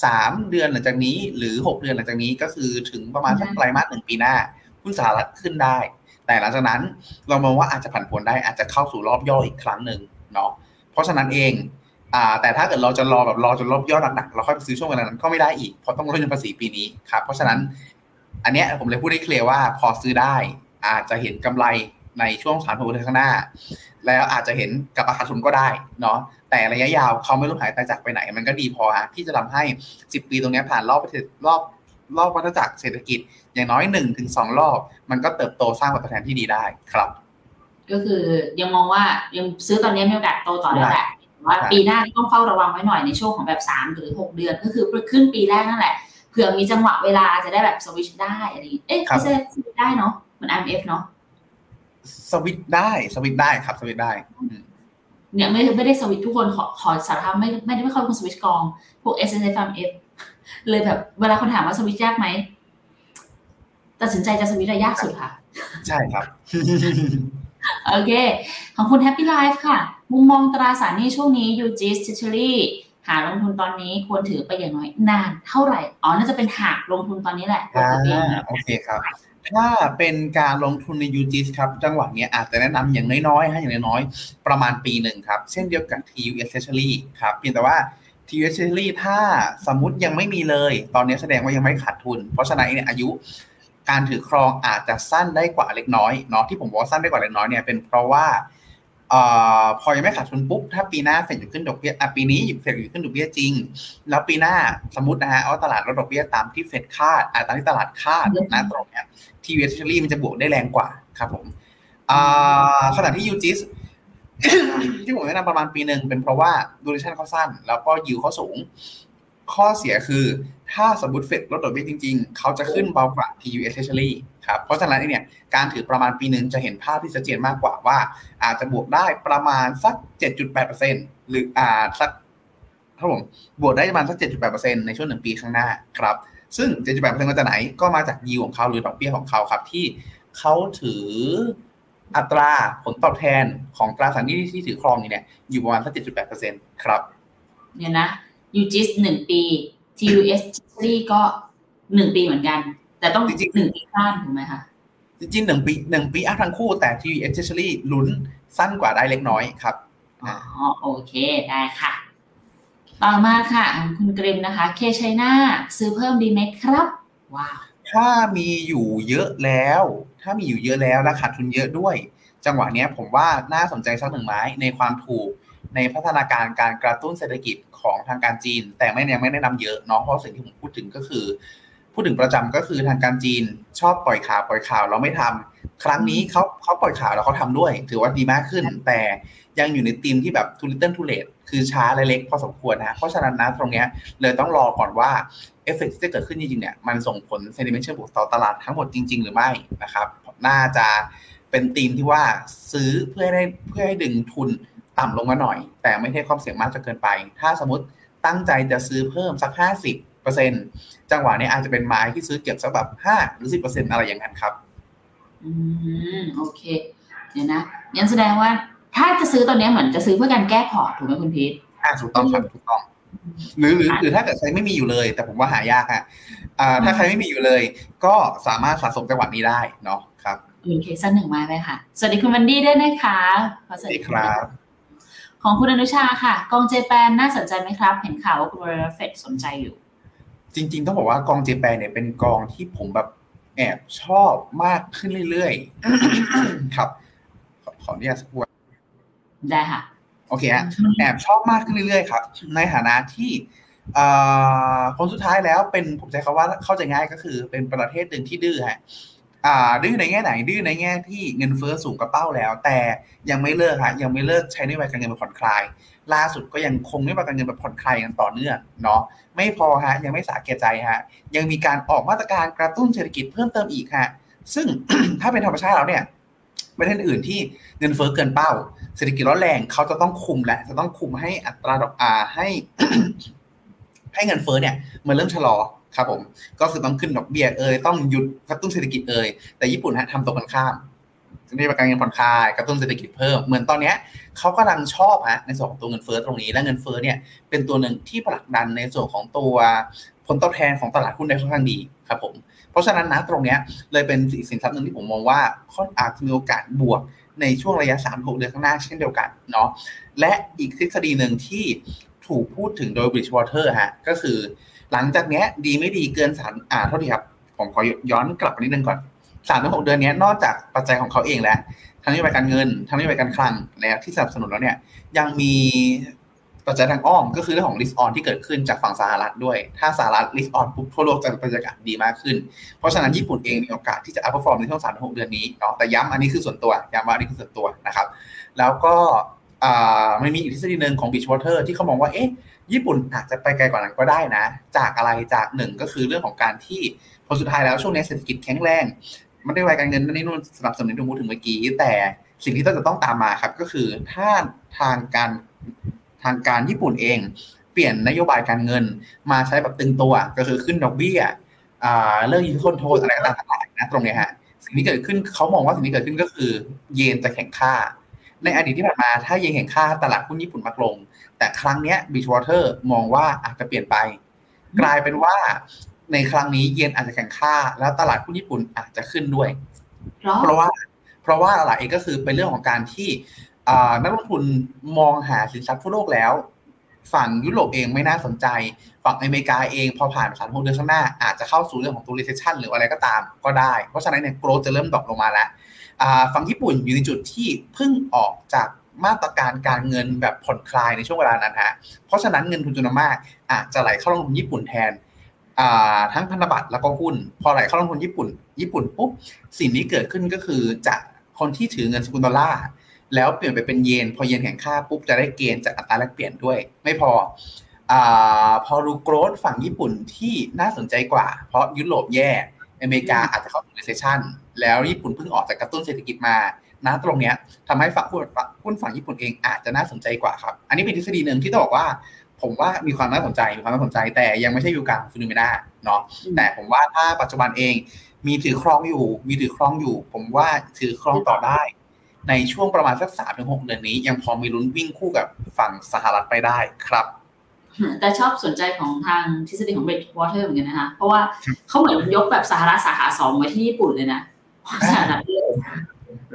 Speaker 3: สามเดือนหลังจากนี้หรือหกเดือนหลังจากนี้ก็คือถึงประมาณสักไตรมาสหนึ่งปีหน้าหุ้นสหรัฐขึ้นได้ แต่หลังจากนั้นเรามองว่าอาจจะผันผวนได้อาจจะเข้าสู่รอบย่ออีกครั้งหนึ่งเนาะเพราะฉะนั้นเองอ่าแต่ถ้าเกิดเราจะรอแบบรอจนรอบย่อหนักๆเราค่อยไปซื้อช่วงเวลานั้นก็ไม่ได้อีกเพราะต้องลดเงินภาษีปีนี้ครับเพราะฉะนั้นอันเนี้ยผมเลยพูดได้เคลียร์ว่าพอซื้อได้ อาจจะเห็นกำไรในช่วงสามถึงเดือนข้างหน้า แล้วอาจจะเห็นกับราคาทุนก็ได้เนาะแต่ระยะยาวเขาไม่รู้หายตายจากไปไหน มันก็ดีพอฮะที่จะทำให้สิบปีตรงเนี้ยผ่านรอบประเทศรอบ รอบวัฏจักรเศรษฐกิจ อย่างน้อยหนึ่งถึงสองรอบ มันก็เติบโตสร้างผลตอบแทนที่ดีได้ครับ
Speaker 2: ก็คือยังมองว่ายังซื้อตอนนี้มีโอกาสโตต่อได้แหละแต่ว่า
Speaker 3: ใช่
Speaker 2: ปีหน้าต้องเฝ้าระวังไว้หน่อยในช่วงของแบบ 3 หรือ 6 เดือน ก็คือขึ้นปีแรกนั่นแหละเผื่อมีจังหวะเวลาจะได้แบบสวิชได้อะไรอย่างงี้เอ๊ะ
Speaker 3: ครับ
Speaker 2: ไม่ใช่สวิชได้เนาะเหมือน IMF เนาะ
Speaker 3: สวิตช์ได้สวิตช์ได้ครับสวิตช์ได้อืม
Speaker 2: เนี่ยไม่ไม่ได้สวิตช์ทุกคนขอขอสารภาพไม่ไม่ได้ไม่ค่อยเป็นคนสวิตช์กอง พวก S S F M F เลยแบบเวลาคนถามว่าสวิตช์ยากไหมตัดสินใจจะสวิตช์อะไรยากสุดค่ะ
Speaker 3: ใช่ครับ
Speaker 2: โอเค ของคุณ Happy Life ค่ะ มุมมองตราสารหนี้ช่วงนี้ u g s t r e a s u r y หาลงทุนตอนนี้ควรถือไปอย่างน้อยนานเท่าไหร่ อ๋อ น่าจะเป็นหากลงทุนตอนนี้แหละควร
Speaker 3: อ่า
Speaker 2: ถือไปอย่างน้อย
Speaker 3: โอเคครับ ถ้าเป็นการลงทุนใน u g s ครับ จังหวะเนี้ยอาจจะแนะนำอย่างน้อยๆให้อย่างน้อยๆ ประมาณปีหนึ่งครับ เช่นเดียวกับ TUS Treasury ครับ เพียงแต่ว่า TUS Treasury ถ้าสมมติยังไม่มีเลย ตอนนี้แสดงว่ายังไม่ขาดทุน เพราะฉะนั้นเนี่ยอายุการถือครองอาจจะสั้นได้กว่าเล็กน้อยเนาะที่ผมบอกว่าสั้นได้กว่าเล็กน้อยเนี่ยเป็นเพราะว่าออพอยังไม่ขาดทุนปุ๊บถ้าปีหน้าเฟดอยู่ขึ้นดอกเบี้ยปีนี้เฟดอยู่ขึ้นดอกเบี้ยจริง แล้วปีหน้าสมมตินะฮะเอาตลาดลดดอกเบี้ยตามที่เฟดคาดตามที่ตลาดคาดนะตรงเนี้ยทีวีเทอรี่มันจะบวกได้แรงกว่าครับผมขณะที่ยูจิส ที่ผมแนะนำประมาณปีหนึ่งเป็นเพราะว่าดูเรชั่นเขาสั้น แล้วก็ยิวเขาสูง ข้อเสียคือถ้าสมมติเฟดลดดอกเบี้ยจริงๆ เขาจะขึ้นเบากว่า TUS Treasury ครับ เพราะฉะนั้นเนี่ยการถือประมาณปีหนึ่งจะเห็นภาพที่ชัดเจนมากกว่าว่า อาจจะบวกได้ประมาณสัก 7.8%หรืออ่าสักครับผมบวกได้ประมาณสัก 7.8%ในช่วงหนึ่งปีข้างหน้าครับ ซึ่ง 7.8%มาจากไหนก็มาจากยิวของเขาหรือดอกเบี้ยของเขาครับที่เขาถือ อัตราผลตอบแทนของตราสารหนี้ที่ถือครองอยู่เนี่ยอยู่ประมาณสัก7.8%ครับ
Speaker 2: เนี่ยนะ u g s หนึ่งปี TUS Treasury ก็หนึ่งปีเหมือนกัน แต่ต้อง
Speaker 3: จริงๆ
Speaker 2: หนึ่งปีสั้นถูกไหมคะ
Speaker 3: จริงๆหนึ่งปีหนึ่งปีอัพทั้งคู่แต่ t v s Treasury ลุ้นสั้นกว่าได้เล็กน้อยครับ
Speaker 2: อ๋อโอเคได้ค่ะ ต่อมาค่ะ คุณกริมนะคะ เคชัยนาซื้อเพิ่มดีไหมครับ ว้าว
Speaker 3: ถ้ามีอยู่เยอะแล้ว ถ้ามีอยู่เยอะแล้วและขาดทุนเยอะด้วย จังหวะนี้ผมว่าน่าสนใจสักหนึ่งไม้ในความถูกในพัฒนาการการกระตุ้นเศรษฐกิจของทางการจีน แต่ไม่ยังไม่แนะนำเยอะเนาะเพราะสิ่งที่ผมพูดถึงก็คือ พูดถึงประจำก็คือทางการจีนชอบปล่อยข่าวปล่อยข่าวเราไม่ทำ ครั้งนี้เขาเขาปล่อยข่าวแล้วเขาทำด้วย ถือว่าดีมากขึ้น แต่ยังอยู่ในธีมที่แบบ too little too late คือช้าและเล็กพอสมควรนะเพราะฉะนั้นนะตรงเนี้ยเลยต้องรอก่อนว่าเอฟเฟกต์ที่จะเกิดขึ้นจริงๆเนี่ยมันส่งผล sentiment เชิงบวกต่อตลาดทั้งหมดจริง ๆ หรือไม่นะครับ น่าจะเป็นธีมที่ว่าซื้อเพื่อให้เพื่อให้ดึงทุนต่ำลงมาหน่อย แต่ไม่ให้ความเสี่ยงมากจนเกินไป ถ้าสมมติตั้งใจจะซื้อเพิ่มสัก 50เปอร์เซ็นจังหวะนี้อาจจะเป็นไม้ที่ซื้อเก็บสักแบบ5หรือ10เปอร์เซ็นอะไรอย่างนั้นครับ
Speaker 2: อืมโอเค เดี๋ยวนะงั้นแสดงว่า ถ้าจะซื้อตอนนี้เหมือนจะซื้อเพื่อการแก้พอร์ตถูกไหมคุณพีท
Speaker 3: อ่าถูกต้องครับถูกต้อง หรือหรือหรือถ้าเกิดใครไม่มีอยู่เลย แต่ผมว่าหายากฮะอ่า ถ้าใครไม่มีอยู่เลย ก็สามารถสะสมจังหวะนี้ได้เนาะครับ
Speaker 2: โอเคสักหนึ่งไม้ไปค่ะ สวัสดีคุณวันดี้ด้วยนะคะขอ
Speaker 3: สวัสดีครับ
Speaker 2: ของคุณอนุชาค่ะ กองเจแปนน่าสนใจไหมครับ เห็นข่าวว่าคุณวรรณเฟดสนใจอยู่
Speaker 3: จริง ๆ ต้องบอกว่ากองเจแปนเนี่ยเป็นกองที่ผมแบบ แอบชอบมากขึ้นเรื่อยๆ ครับ ขอขออนุญาตสักครู่
Speaker 2: ได้ค่ะ
Speaker 3: โอเคฮะแอบชอบมากขึ้นเรื่อยๆ ครับ ในฐานะที่เอ่อคนสุดท้ายแล้วเป็นผมใช้คำว่าเข้าใจง่ายก็คือ เป็นประเทศหนึ่งที่ดื้อฮะอ่าดื้อในแง่ไหนดื้อในแง่ที่เงินเฟ้อสูงกระเป้าแล้ว แต่ยังไม่เลิกฮะยังไม่เลิกใช้นโยบายการเงินแบบผ่อนคลาย ล่าสุดก็ยังคงนโยบายการเงินแบบผ่อนคลายอย่างต่อเนื่องเนาะไม่พอฮะยังไม่สาแก่ใจฮะยังมีการออกมาตรการกระตุ้นเศรษฐกิจเพิ่มเติมอีกฮะซึ่งถ้าเป็นธรรมชาติแล้วเนี่ยประเทศอื่นที่เงินเฟ้อเกินเป้า เศรษฐกิจร้อนแรงเขาจะต้องคุมและจะต้องคุมให้อัตราดอกอาให้ให้เงินเฟ้อเนี่ยมันเริ่มชะลอครับผม ก็คือต้องขึ้นดอกเบี้ยเอ่ยต้องหยุดกระตุ้นเศรษฐกิจเอ่ยแต่ญี่ปุ่นฮะทำตรงกันข้าม นโยบายการเงินผ่อนคลายกระตุ้นเศรษฐกิจเพิ่มเหมือนตอนเนี้ยเขากำลังชอบฮะในส่วนของตัวเงินเฟ้อตรงนี้และเงินเฟ้อเนี่ยเป็นตัวหนึ่งที่ผลักดันในส่วนของตัวผลตอบแทนของตลาดหุ้นได้ค่อนข้างดีครับผมเพราะฉะนั้นนะตรงเนี้ยเลยเป็นสินทรัพย์หนึ่งที่ผมมองว่าค่อนอาจจะมีโอกาสบวกในช่วงระยะ 3 6 เดือนข้างหน้าเช่นเดียวกันเนาะและอีกทฤษฎีหนึ่งที่ถูกพูดถึงโดย Bridgewater ฮะก็คือ หลังจากเนี้ยดีไม่ดีเกินสารอ่าเท่าที่ครับ ผมขอย้อนกลับไปนิดนึงก่อน สามถึงหกเดือนนี้นอกจากปัจจัยของเขาเองแล้วทั้งนโยบายการเงินทั้งนโยบายการคลังแล้วที่สนับสนุนแล้วเนี่ย ยังมีปัจจัยทางอ้อมก็คือเรื่องของ risk on ที่เกิดขึ้นจากฝั่งสหรัฐด้วย ถ้าสหรัฐ risk on ปุ๊บทั่วโลกจะบรรยากาศดีมากขึ้น เพราะฉะนั้นญี่ปุ่นเองมีโอกาสที่จะ outperform ในช่วงสามถึงหกเดือนนี้เนาะแต่ย้ำอันนี้คือส่วนตัวย้ำว่าอันนี้คือส่วนตัวนะครับ แล้วก็ไมันมีอีกทฤษฎีหนึ่งของ Beachwater ที่เขามองว่าเอ๊ะญี่ปุ่นอาจจะไปไกลกว่านั้นก็ได้นะ จากอะไรจากหนึ่งก็คือเรื่องของการที่พอสุดท้ายแล้วช่วงนี้เศรษฐกิจแข็งแรง ไม่ได้ไวการเงินนั่นนี่นู่นสนับสนุนที่พูดถึงเมื่อกี้ แต่สิ่งที่ต้องจะต้องตามมาครับก็คือถ้าทางการทางการญี่ปุ่นเอง เปลี่ยนนโยบายการเงินมาใช้แบบตึงตัวก็คือขึ้นดอกเบี้ยเรื่องยิงคนโทษอะไรต่างๆนะตรงนี้ฮะสิ่งที่เกิดขึ้นเขามองว่าสิ่งที่เกิดขึ้นก็คือ เยนจะแข็งค่า ในอดีตที่ผ่านมาถ้าเยนแข็งค่าตลาดหุ้นญี่ปุ่นมักลง แต่ครั้งนี้บีชวอเตอร์มองว่าอาจจะเปลี่ยนไป กลายเป็นว่า ในครั้งนี้เยนอาจจะแข็งค่า แล้วตลาดหุ้นญี่ปุ่นอาจจะขึ้นด้วย เพราะว่า เพราะว่าอะไรก็คือเป็นเรื่องของการที่นักลงทุนมองหาสินทรัพย์ทั่วโลกแล้ว ฝั่งยุโรปเองไม่น่าสนใจ ฝั่งอเมริกาเองพอผ่านสามหกเดือนข้างหน้า อาจจะเข้าสู่เรื่องของตัว recession หรืออะไรก็ตามก็ได้ เพราะฉะนั้นเนี่ยโกรจะเริ่มดรอปลงมาแล้วฝั่งญี่ปุ่นอยู่ในจุดที่เพิ่งออกจากมาตรการการเงินแบบผ่อนคลายในช่วงเวลานั้นฮะ เพราะฉะนั้นเงินทุนจำนวนมากอาจจะไหลเข้าลงทุนญี่ปุ่นแทน ทั้งพันธบัตรแล้วก็หุ้น พอไหลเข้าลงทุนญี่ปุ่น ญี่ปุ่นปุ๊บสิ่งที่เกิดขึ้นก็คือจะคนที่ถือเงินสกุลดอลลาร์แล้วเปลี่ยนไปเป็นเยน พอเยนแข็งค่าปุ๊บจะได้เกณฑ์จากอัตราแลกเปลี่ยนด้วย ไม่พออพอรูโกรดฝั่งญี่ปุ่นที่น่าสนใจกว่า เพราะยุโรปแย่อเมริกาอาจจะเข้าสู่ recession แล้วญี่ปุ่นเพิ่งออกจากกระตุ้นเศรษฐกิจมานะตรงเนี้ยทำให้ฝั่งหุ้นหุ้นฝั่งญี่ปุ่นเองอาจจะน่าสนใจกว่าครับ อันนี้เป็นทฤษฎีหนึ่งที่ต้องบอกว่า ผมว่ามีความน่าสนใจมีความน่าสนใจ แต่ยังไม่ใช่อยู่กลาง Finnomena เนาะแต่ผมว่าถ้าปัจจุบันเองมีถือครองอยู่ มีถือครองอยู่ ผมว่าถือครองต่อได้ ในช่วงประมาณสักสามถึงหกเดือนนี้ ยังพอมีลุ้นวิ่งคู่กับฝั่งสหรัฐไปได้ครับ
Speaker 2: แต่ชอบสนใจของทางทฤษฎีของ Bridgewater เหมือนกันนะคะ เพราะว่าเขาเหมือนยกแบบสหรัฐสาขาสองไว้ที่ญี่ปุ่นเลยนะสหรัฐ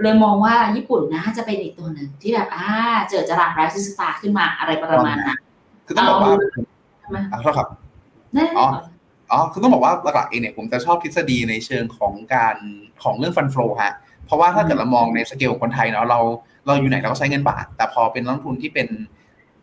Speaker 2: เลยมองว่าญี่ปุ่นนะจะเป็นอีกตัวหนึ่งที่แบบอ่าเจอจรัสไรซิสตาขึ้นมาอะไรประมาณนั้น
Speaker 3: คือต้องบอกว่าอ่าครับ อ๋ออ๋อคือต้องบอกว่าหลักๆเองเนี่ยผมจะชอบทฤษฎีในเชิงของการของเรื่องฟันฟลูฮะเพราะว่าถ้าเกิดเรามองในสเกลของคนไทยเนาะเราเราอยู่ไหนเราก็ใช้เงินบาท แต่พอเป็นนักลงทุนที่เป็น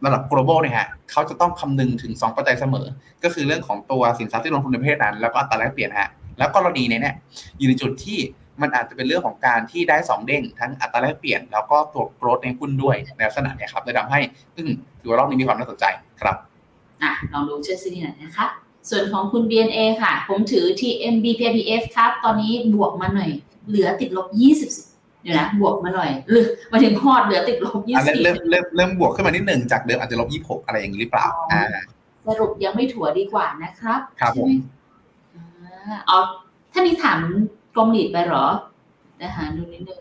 Speaker 3: ระดับ global เนี่ยฮะเขาจะต้องคำนึงถึง 2 ปัจจัยเสมอ ก็คือเรื่องของตัวสินทรัพย์ที่ลงทุนในประเทศนั้น แล้วก็อัตราแลกเปลี่ยนฮะแล้วกรณีนี้เนี่ยอยู่ในจุดที่ มันอาจจะเป็นเรื่องของการที่ได้ 2 เด้งทั้งอัตราแลกเปลี่ยน แล้วก็ตัวโกรดในหุ้นด้วยในลักษณะนี้ครับเลยทำให้ซึ่งถือว่ารอบนี้มีความน่าสนใจครับ
Speaker 2: อะลองดูเชื่อซีนี่หน่อยนะคะส่วนของคุณ BNA ค่ะ ผมถือ TMB PPF ครับ ตอนนี้บวกมาหน่อย เหลือติดลบ 20 เดี๋ยวนะ บวกมาหน่อยหรือมาถึงพอดเหลือติดลบ 20
Speaker 3: เริ่มเริ่มเริ่มบวกขึ้นมานิดหนึ่งจากเดิมอาจจะลบ 26 อะไรอย่างนี้หรือเปล่าอ่า
Speaker 2: สรุปยังไม่ถั่วดีกว่านะครับ
Speaker 3: ครับผม
Speaker 2: เอาท่านี้ถาม กรมหลีดไปหรอนะคะดูนิดนึง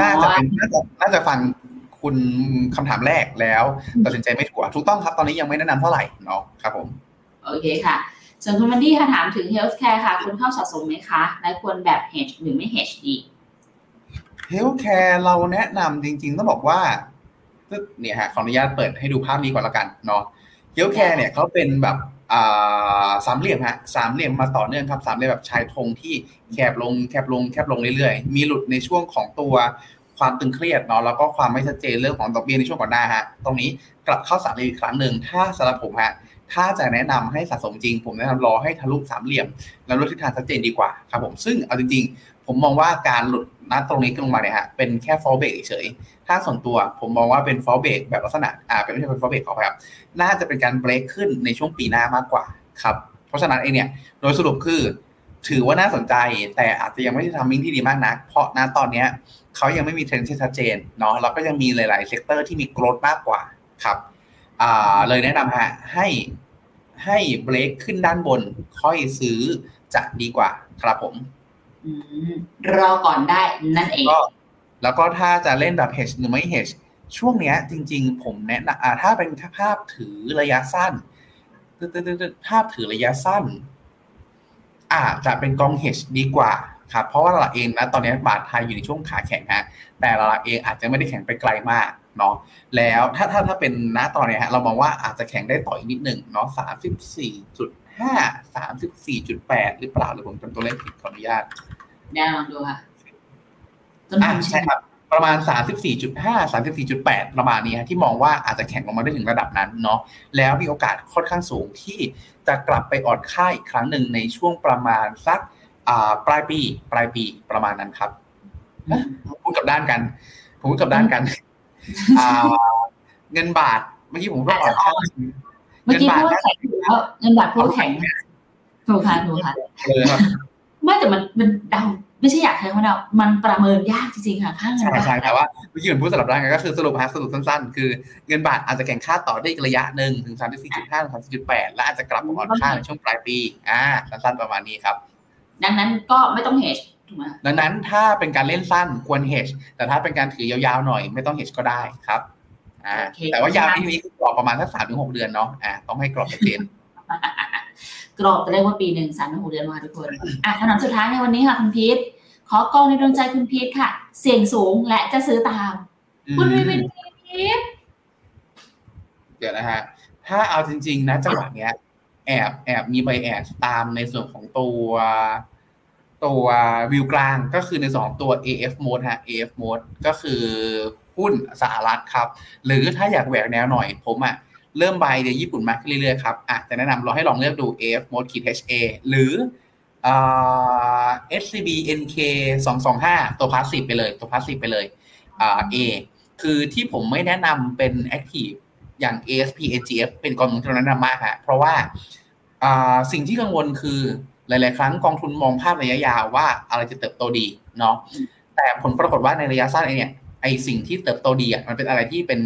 Speaker 3: น่าจะเป็นน่าจะน่าจะฟังคุณคำถามแรกแล้วตัดสินใจไม่ถูกถูกต้องครับตอนนี้ยังไม่แนะนำเท่าไหร่เนาะครับผม
Speaker 2: โอเคค่ะส่วนคุณมันดี้ค่ะถามถึง healthcare ค่ะ คุณเข้าสะสมไหมคะ และควรแบบ hedge หรือไม่ hedge ดี
Speaker 3: healthcare เราแนะนำจริง ๆ ต้องบอกว่าเนี่ยฮะขออนุญาตเปิดให้ดูภาพนี้ก่อนละกันเนาะ healthcare เนี่ยเขาเป็นแบบ สามเหลี่ยมฮะสามเหลี่ยมมาต่อเนื่องครับสามเหลี่ยมแบบชายธงที่แคบลงแคบลงแคบลงเรื่อยๆ มีหลุดในช่วงของตัวความตึงเครียดเนาะแล้วก็ความไม่ชัดเจนเรื่องของดอกเบี้ยในช่วงก่อนหน้าฮะตรงนี้กลับเข้าสามเหลี่ยมอีกครั้งหนึ่งถ้าสำหรับผมฮะถ้าจะแนะนำให้สะสมจริง ผมแนะนำรอให้ทะลุสามเหลี่ยม แล้วลดทิศทางชัดเจนดีกว่าครับผมซึ่งเอาจริง ๆ ผมมองว่าการหลุด นัดตรงนี้ลงมาเนี่ยฮะเป็นแค่ฟอลเบรกเฉยถ้าส่วนตัวผมมองว่าเป็น false break แบบลักษณะอ่าเป็นไม่ใช่เป็น false break ขอครับ น่าจะเป็นการเบรกขึ้นในช่วงปีหน้ามากกว่าครับเพราะฉะนั้นเองเนี่ยโดยสรุปคือ ถือว่าน่าสนใจแต่อาจจะยังไม่ได้ timing ที่ดีมากนัก เพราะณตอนเนี้ยเขายังไม่มีเทรนด์ที่ชัดเจนเนาะแล้วก็ยังมีหลาย ๆ sector ที่มี growth มากกว่าครับอ่าเลยแนะนำฮะให้ให้เบรกขึ้นด้านบนค่อยซื้อจะดีกว่าครับผม
Speaker 2: รอก่อนได้นั่นเอง
Speaker 3: แล้วก็ถ้าจะเล่นแบบ hedge หรือไม่ hedge ช่วงเนี้ยจริง ๆ ผมแนะนำถ้าเป็นภาพถือระยะสั้นภาพถือระยะสั้น อาจจะเป็นกอง hedge ดีกว่าครับเพราะว่าหลักเองนะตอนนี้บาทไทยอยู่ในช่วงขาแข็งฮะแต่หลักเองอาจจะไม่ได้แข็งไปไกลมากเนาะแล้วถ้าถ้าถ้าเป็นณตอนนี้ฮะเรามองว่าอาจจะแข็งได้ต่ออีกนิดหนึ่งเนาะสามสิบสี่จุดห้าสามสิบสี่จุดแปดหรือเปล่าหรือผมจำตัวเลขผิดขออนุญาต
Speaker 2: แน่ลองดูค่ะต้น
Speaker 3: อ่า
Speaker 2: ทุน
Speaker 3: ใช่ครับ ประมาณ 34.5 34.8 ประมาณนี้ฮะที่มองว่าอาจจะแข็งลงมาได้ถึงระดับนั้นเนาะแล้วมีโอกาสค่อนข้างสูงที่จะกลับไปอ่อนค่าอีกครั้งหนึ่งในช่วงประมาณสักอ่าปลายปีปลายปีประมาณนั้นครับพูดกับด้านกัน ผมพูดกับด้านกันอ่าเงินบาทเมื่อกี้ผมพูดว่าอ่อนค่า
Speaker 2: เมื่อ
Speaker 3: เงิน
Speaker 2: กี้
Speaker 3: บาท
Speaker 2: พูดว่าแข็งอยู่แล้วเงินบาทพูดว่าแข็งถูกค่ะถูกค่ะ
Speaker 3: เลยครับ
Speaker 2: ไม่แต่มันมันเดาไม่ใช่อยากใช้คำว่าเดามันประเมินยากจริงๆค่ะค่าเงิน
Speaker 3: ใช่
Speaker 2: บาท
Speaker 3: ใช่แต่ว่าเมื่อกี้ผมพูดสลับด้านกันก็คือสรุปฮะสรุปสั้นๆ คือเงินบาทอาจจะแข่งค่าต่อได้อีกระยะหนึ่งถึง34.5ถึง34.8และอาจจะกลับมาอ่อนค่าในช่วงปลายปีอ่าสั้นๆประมาณนี้ครับ
Speaker 2: ดังนั้นก็ไม่ต้องเฮชถูกไหม
Speaker 3: ดังนั้นถ้าเป็นการเล่นสั้นควร hedge แต่ถ้าเป็นการถือยาวๆหน่อย ไม่ต้อง hedge ก็ได้ครับอ่าแต่ว่ายาวที่นี้คือกรอบประมาณสักสามถึงหกเดือนเนาะอ่าต้องให้กรอบชัดเจน
Speaker 2: กรอบจะเรียกว่าปีหนึ่งสามถึงหกเดือนมาทุกคนอะคำถามสุดท้ายในวันนี้ค่ะคุณพีทขอกองในดวงใจคุณพีทค่ะ เสี่ยงสูงและจะซื้อตาม คุณวีเป็นพีท
Speaker 3: เดี๋ยวนะฮะ ถ้าเอาจริง ๆ นะจังหวะเนี้ย แอบแอบมีใบแอบตามในส่วนของตัวตัววิวกลางก็คือในสองตัว AF mode ฮะ AF mode ก็คือหุ้นสหรัฐครับ หรือถ้าอยากแหวกแนวหน่อยผมอะ เริ่มใบเดี๋ยวญี่ปุ่นมากขึ้นเรื่อยๆครับอะจะแนะนำเราให้ลองเลือกดู AF mode ขีด HA หรือ SCB NK 225ตัวพาสซีฟไปเลยตัวพาสซีฟไปเลยอ่า A คือที่ผมไม่แนะนำเป็น Active อย่าง ASP AGF เป็นกองทุนที่เราแนะนำมากฮะเพราะว่าอ่าสิ่งที่กังวลคือหลาย ๆ ครั้งกองทุนมองภาพระยะยาวว่าอะไรจะเติบโตดีเนาะแต่ผลปรากฏว่าในระยะสั้นเอเนี่ยไอสิ่งที่เติบโตดีอะมันเป็นอะไรที่เป็น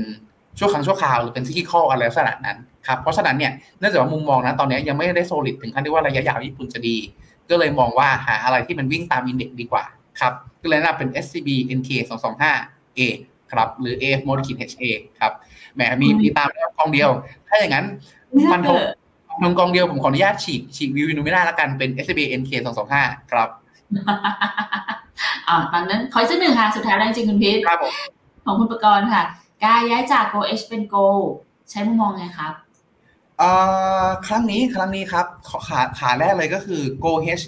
Speaker 3: ชั่วครั้งชั่วคราวหรือเป็นที่ข้ออะไรลักษณะนั้นครับเพราะฉะนั้นเนี่ยเนื่องจากว่ามุมมองนะตอนนี้ยังไม่ได้โซลิดถึงขั้นที่ว่าระยะยาวญี่ปุ่นจะดี ก็เลยมองว่าหาอะไรที่มันวิ่งตามอินเด็กซ์ดีกว่าครับก็เลยแนะนำเป็น SCB NK 225 A ครับหรือ AF Mode HA ครับแหมมีมีตามแล้วกองเดียว ถ้าอย่างนั้นฟันธงนงกองเดียวผมขออนุญาตฉีกฉีกวิววินูไม่ได้แล้วกันเป็น SCB NK 225 ครับ
Speaker 2: อ่าตอนนั้นขออีกสักหนึ่งค่ะ สุดท้ายแล้วจริงๆคุณพีท
Speaker 3: ครับผม
Speaker 2: ของคุณประกรณ์ค่ะ การย้ายจาก Go H เป็น Go ใช้มุมมองไงครับ
Speaker 3: เอ่อครั้งนี้ครั้งนี้ครับขาขาแรกเลยก็คือ Go H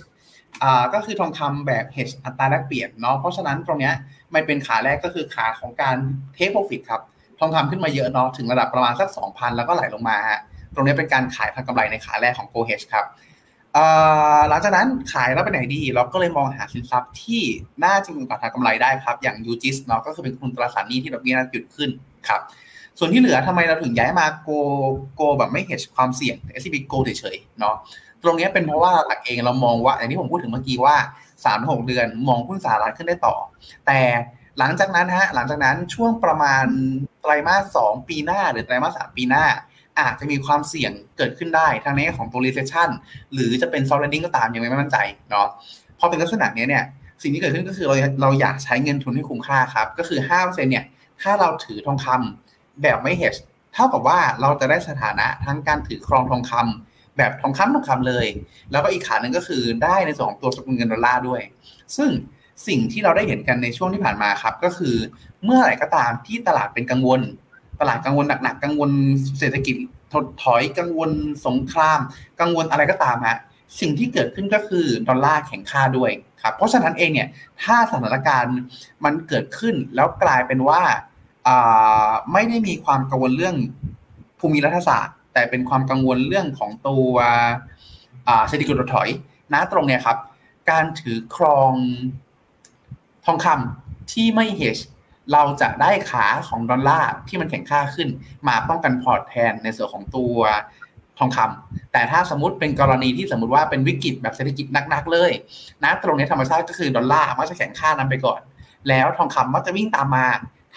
Speaker 3: อ่าก็คือทองคำแบบ H อัตราแลกเปลี่ยนเนาะเพราะฉะนั้นตรงเนี้ยมันเป็นขาแรกก็คือขาของการเทคโปรฟิตครับ ทองคำขึ้นมาเยอะเนาะถึงระดับประมาณสัก 2,000 แล้วก็ไหลลงมาฮะตรงนี้เป็นการขายทางกำไรในขาแรกของ Go H ครับ หลังจากนั้นขายแล้วไปไหนดี เราก็เลยมองหาสินทรัพย์ที่น่าจะมีโอกาสทางกำไรได้ครับ อย่าง UGIS เนาะก็คือเป็นคุณตราสารนี้ที่ดอกเบี้ยหยุดขึ้นครับ ส่วนที่เหลือทำไมเราถึงย้ายมาโกโกแบบไม่เห็นความเสี่ยง SCB โกเฉยๆเนาะตรงนี้เป็นเพราะว่าหลักเองเรามองว่าอย่างที่ผมพูดถึงเมื่อกี้ว่า3ามหกเดือนมองหุ้นสหรัฐขึ้นได้ต่อ แต่หลังจากนั้นฮะหลังจากนั้นช่วงประมาณไตรมาสสองปีหน้า หรือไตรมาสสามปีหน้า อาจจะมีความเสี่ยงเกิดขึ้นได้ทางในแง่ของตัว recession หรือจะเป็น soft landing ก็ตามยังไม่มั่นใจเนาะพอเป็นลักษณะนี้เนี่ยสิ่งที่เกิดขึ้นก็คือเราเราอยากใช้เงินทุนให้คุ้มค่าครับ ก็คือ5%เนี่ยถ้าเราถือทองคำแบบไม่ hedge เท่ากับว่าเราจะได้สถานะทั้งการถือครองทองคำแบบทองคำทองคำเลย แล้วก็อีกขาหนึ่งก็คือได้ในส่วนของตัวสกุลเงินดอลลาร์ด้วย ซึ่งสิ่งที่เราได้เห็นกันในช่วงที่ผ่านมาครับ ก็คือเมื่อไหร่ก็ตามที่ตลาดเป็นกังวล ตลาดกังวลหนักๆกังวลเศรษฐกิจถดถอยกังวลสงคราม กังวลอะไรก็ตามฮะสิ่งที่เกิดขึ้นก็คือดอลลาร์แข็งค่าด้วยครับเพราะฉะนั้นเองเนี่ยถ้าสถานการณ์มันเกิดขึ้นแล้วกลายเป็นว่าไม่ได้มีความกังวลเรื่องภูมิรัฐศาสตร์ แต่เป็นความกังวลเรื่องของตัวเศรษฐกิจถดถอยนะตรงเนี้ยครับ การถือครองทองคำที่ไม่เฮช เราจะได้ขาของดอลลาร์ที่มันแข็งค่าขึ้น มาป้องกันพอร์ตแทนในส่วนของตัวทองคำแต่ถ้าสมมติเป็นกรณีที่สมมติว่าเป็นวิกฤตแบบเศรษฐกิจหนักๆเลยนะตรงนี้ธรรมชาติก็คือดอลลาร์มักจะแข็งค่านำไปก่อน แล้วทองคำมักจะวิ่งตามมา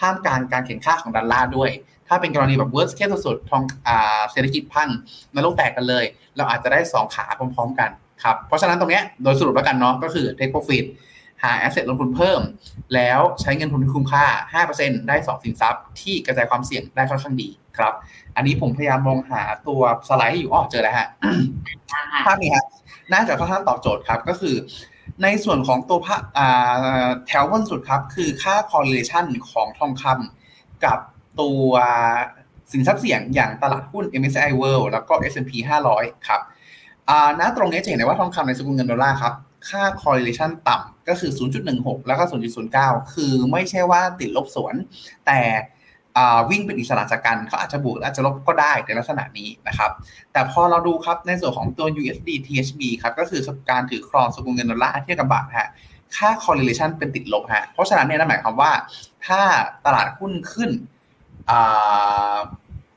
Speaker 3: ท่ามกลางการแข็งค่าของดอลลาร์ด้วย ถ้าเป็นกรณีแบบ worst case สุดๆทองอ่าเศรษฐกิจพังนรกแตกกันเลย เราอาจจะได้ 2 ขาพร้อมๆกันครับ เพราะฉะนั้นตรงนี้โดยสรุปแล้วกันเนาะก็คือ take profit หา asset ลงทุนเพิ่ม แล้วใช้เงินทุนที่คุ้มค่า 5%ได้ 2 สินทรัพย์ ที่กระจายความเสี่ยงได้ค่อนข้างดีครับ อันนี้ผมพยายามมองหาตัวสไลด์ให้อยู่อ๋อเจอแล้วฮะภาพนี้ฮะน่าจะค่อนข้างตอบโจทย์ครับก็คือ ในส่วนของตัวพระแถวบนสุดครับ คือค่า correlation ของทองคำกับตัวสินทรัพย์เสี่ยงอย่างตลาดหุ้น MSCI World แล้วก็ S&P 500 ครับณตรงนี้จะเห็นได้ว่าทองคำในสกุลเงินดอลลาร์ครับ ค่า correlation ต่ำก็คือ 0.16 แล้วก็ 0.09 คือไม่ใช่ว่าติดลบสวน แต่วิ่งเป็นอิสระจากกันเขาอาจจะบวกอาจจะลบก็ได้ในลักษณะนี้นะครับ แต่พอเราดูครับในส่วนของตัว USD THB ครับก็คือการถือครองสกุลเงินดอลลาร์เทียบกับบาทฮะค่า correlation เป็นติดลบฮะเพราะฉะนั้นเนี่ยนั่นหมายความว่า ถ้าตลาดหุ้นขึ้น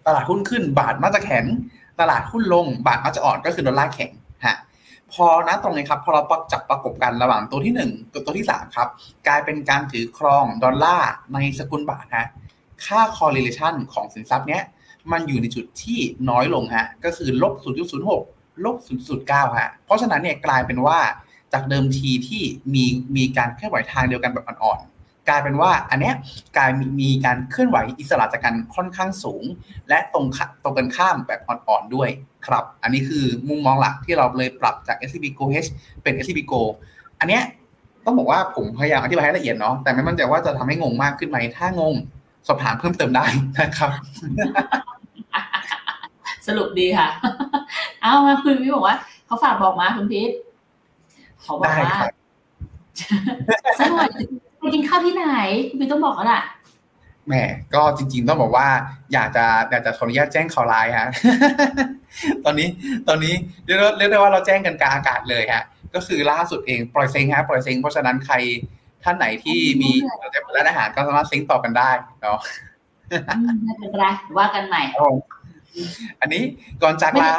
Speaker 3: ตลาดหุ้นขึ้นบาทมักจะแข็ง ตลาดหุ้นลงบาทมักจะอ่อนก็คือดอลลาร์แข็ง พอนะตรงนี้ครับพอเราจับประกบกันระหว่างตัวที่ 1 กับตัวที่ 3 ครับ กลายเป็นการถือครองดอลลาร์ในสกุลบาทฮะค่า correlation ของสินทรัพย์เนี้ยมันอยู่ในจุดที่น้อยลงฮะก็คือลบ0.06ลบ0.9ฮะเพราะฉะนั้นเนี่ยกลายเป็นว่าจากเดิมทีที่มีมีการเคลื่อนไหวทางเดียวกันแบบอ่อน กลายเป็นว่าอันเนี้ยกลายมีการเคลื่อนไหวอิสระจากกันค่อนข้างสูง และตรงตรงกันข้ามแบบอ่อนๆด้วยครับ อันนี้คือมุมมองหลักที่เราเลยปรับจาก SCB Go H เป็น SCB Go อันเนี้ยต้องบอกว่าผมพยายามอธิบายให้ละเอียดเนาะแต่ไม่มั่นใจว่าจะทำให้งงมากขึ้นไหมถ้างงสอบถามเพิ่มเติมได้นะครับ
Speaker 2: สรุปดีค่ะ เอามาคุณพี่บอกว่า เขาฝากบอกมาคุณพีทเขาบอกว่าสวัสดี ไปกินข้าวที่ไหนคุณพีทต้องบอกแล้วล่ะ
Speaker 3: แหมก็จริง ๆ ต้องบอกว่า อยากจะอยากจะขออนุญาตแจ้งข่าวร้ายฮะตอนนี้ตอนนี้เรียกเรียกได้ว่าเราแจ้งกันกลางอากาศเลยฮะ ก็คือล่าสุดเองปล่อยเซ็งฮะปล่อยเซ็งเพราะฉะนั้นใครท่านไหนที่มีร้านอาหารก็สามารถซิงต่อกันได้เนาะ
Speaker 2: ไม่เป็นไรว่ากันใหม่
Speaker 3: อันนี้ก่อนจากลา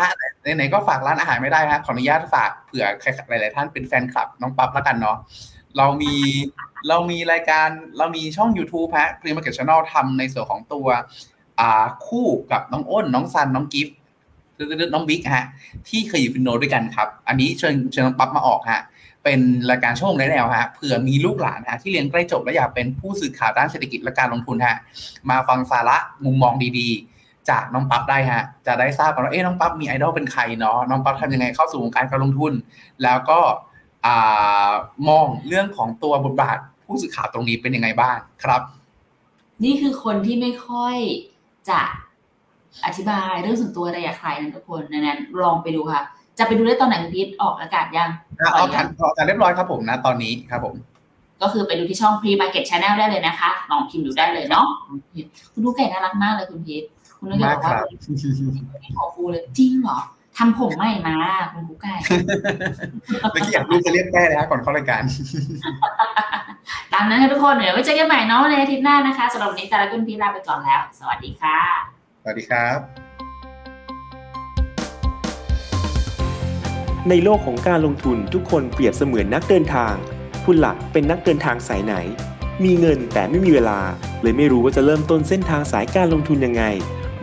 Speaker 3: ไหนๆก็ฝากร้านอาหารไม่ได้ฮะขออนุญาตฝากเผื่อใครหลายๆท่านเป็นแฟนคลับน้องปั๊บแล้วกันเนาะเรามี เรามีรายการเรามีช่อง YouTube ฮะ p r e m a r k e t Channel ทำในส่วนของตัวคู่กับน้องอ้น น้องซัน น้องกิฟต์น้องบิ๊กฮะ ที่เคยอยู่ฟินโนด้วยกันครับ อันนี้เชิญเชิญน้องปั๊บมาออกฮะ เป็นรายการช่วงแนวฮะ เผื่อมีลูกหลานฮะที่เรียนใกล้จบและอยากเป็นผู้สื่อข่าวด้านเศรษฐกิจและการลงทุนฮะ มาฟังสาระมุมมองดีๆ จากน้องปั๊บได้ฮะ จะได้ทราบกันว่า เอ๊ะน้องปั๊บมีไอดอลเป็นใครเนาะ น้องปั๊บทำยังไงเข้าสู่วงการการลงทุน แล้วก็มองเรื่องของตัวบทบาท ผู้สื่อข่าวตรงนี้เป็นยังไงบ้างครับ
Speaker 2: นี่คือคนที่ไม่ค่อยจะอธิบายเรื่องส่วนตัวอะไรอยากใครนะทุกคนนั้นลองไปดูค่ะ จะไปดูได้ตอนไหนคุณพีทออกอากาศยัง
Speaker 3: ออกกันออกกันเรียบร้อยครับผมนะตอนนี้ครับผม
Speaker 2: ก็คือไปดูที่ช่อง Pre Market Channel ได้เลยนะคะ ลองพิมพ์ดูได้เลยเนาะคุณดูไก่น่ารักมากเลยคุณพีทคุณนึกบอกว่าขอฟูเลยจริงเหรอ ทำผมใหม่มาคุณกุ๊กไก่
Speaker 3: เมื่อกี้อยากรู้จะเรียกแม่เลยฮะก่อนเข้ารายการ
Speaker 2: ตามนั้นทุกคนเดี๋ยวไว้เจอกันใหม่เนาะในอาทิตย์หน้านะคะสำหรับวันนี้แต่ละคุณพี่ลาไปก่อนแล้ว สวัสดีค่ะ
Speaker 3: สวัสดีครับ
Speaker 4: ในโลกของการลงทุนทุกคนเปรียบเสมือนนักเดินทาง คุณหลักเป็นนักเดินทางสายไหน มีเงินแต่ไม่มีเวลา เลยไม่รู้ว่าจะเริ่มต้นเส้นทางสายการลงทุนยังไง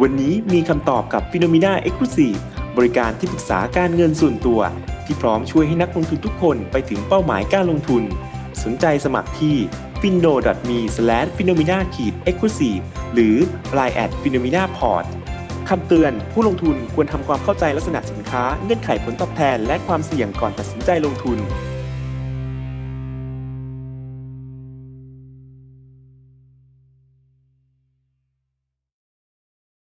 Speaker 4: วันนี้มีคำตอบกับ p h e n o m e n a Exclusive บริการที่ปรึกษาการเงินส่วนตัว ที่พร้อมช่วยให้นักลงทุนทุกคนไปถึงเป้าหมายการลงทุน สนใจสมัครที่ f i n o m e f i n o m i n a e x c l u s i v e หรือ line at f i n o m i n a p o r t คำเตือนผู้ลงทุนควรทำความเข้าใจลักษณะสินค้าเงื่อนไขผลตอบแทน และความเสี่ยงก่อนตัดสินใจลงทุน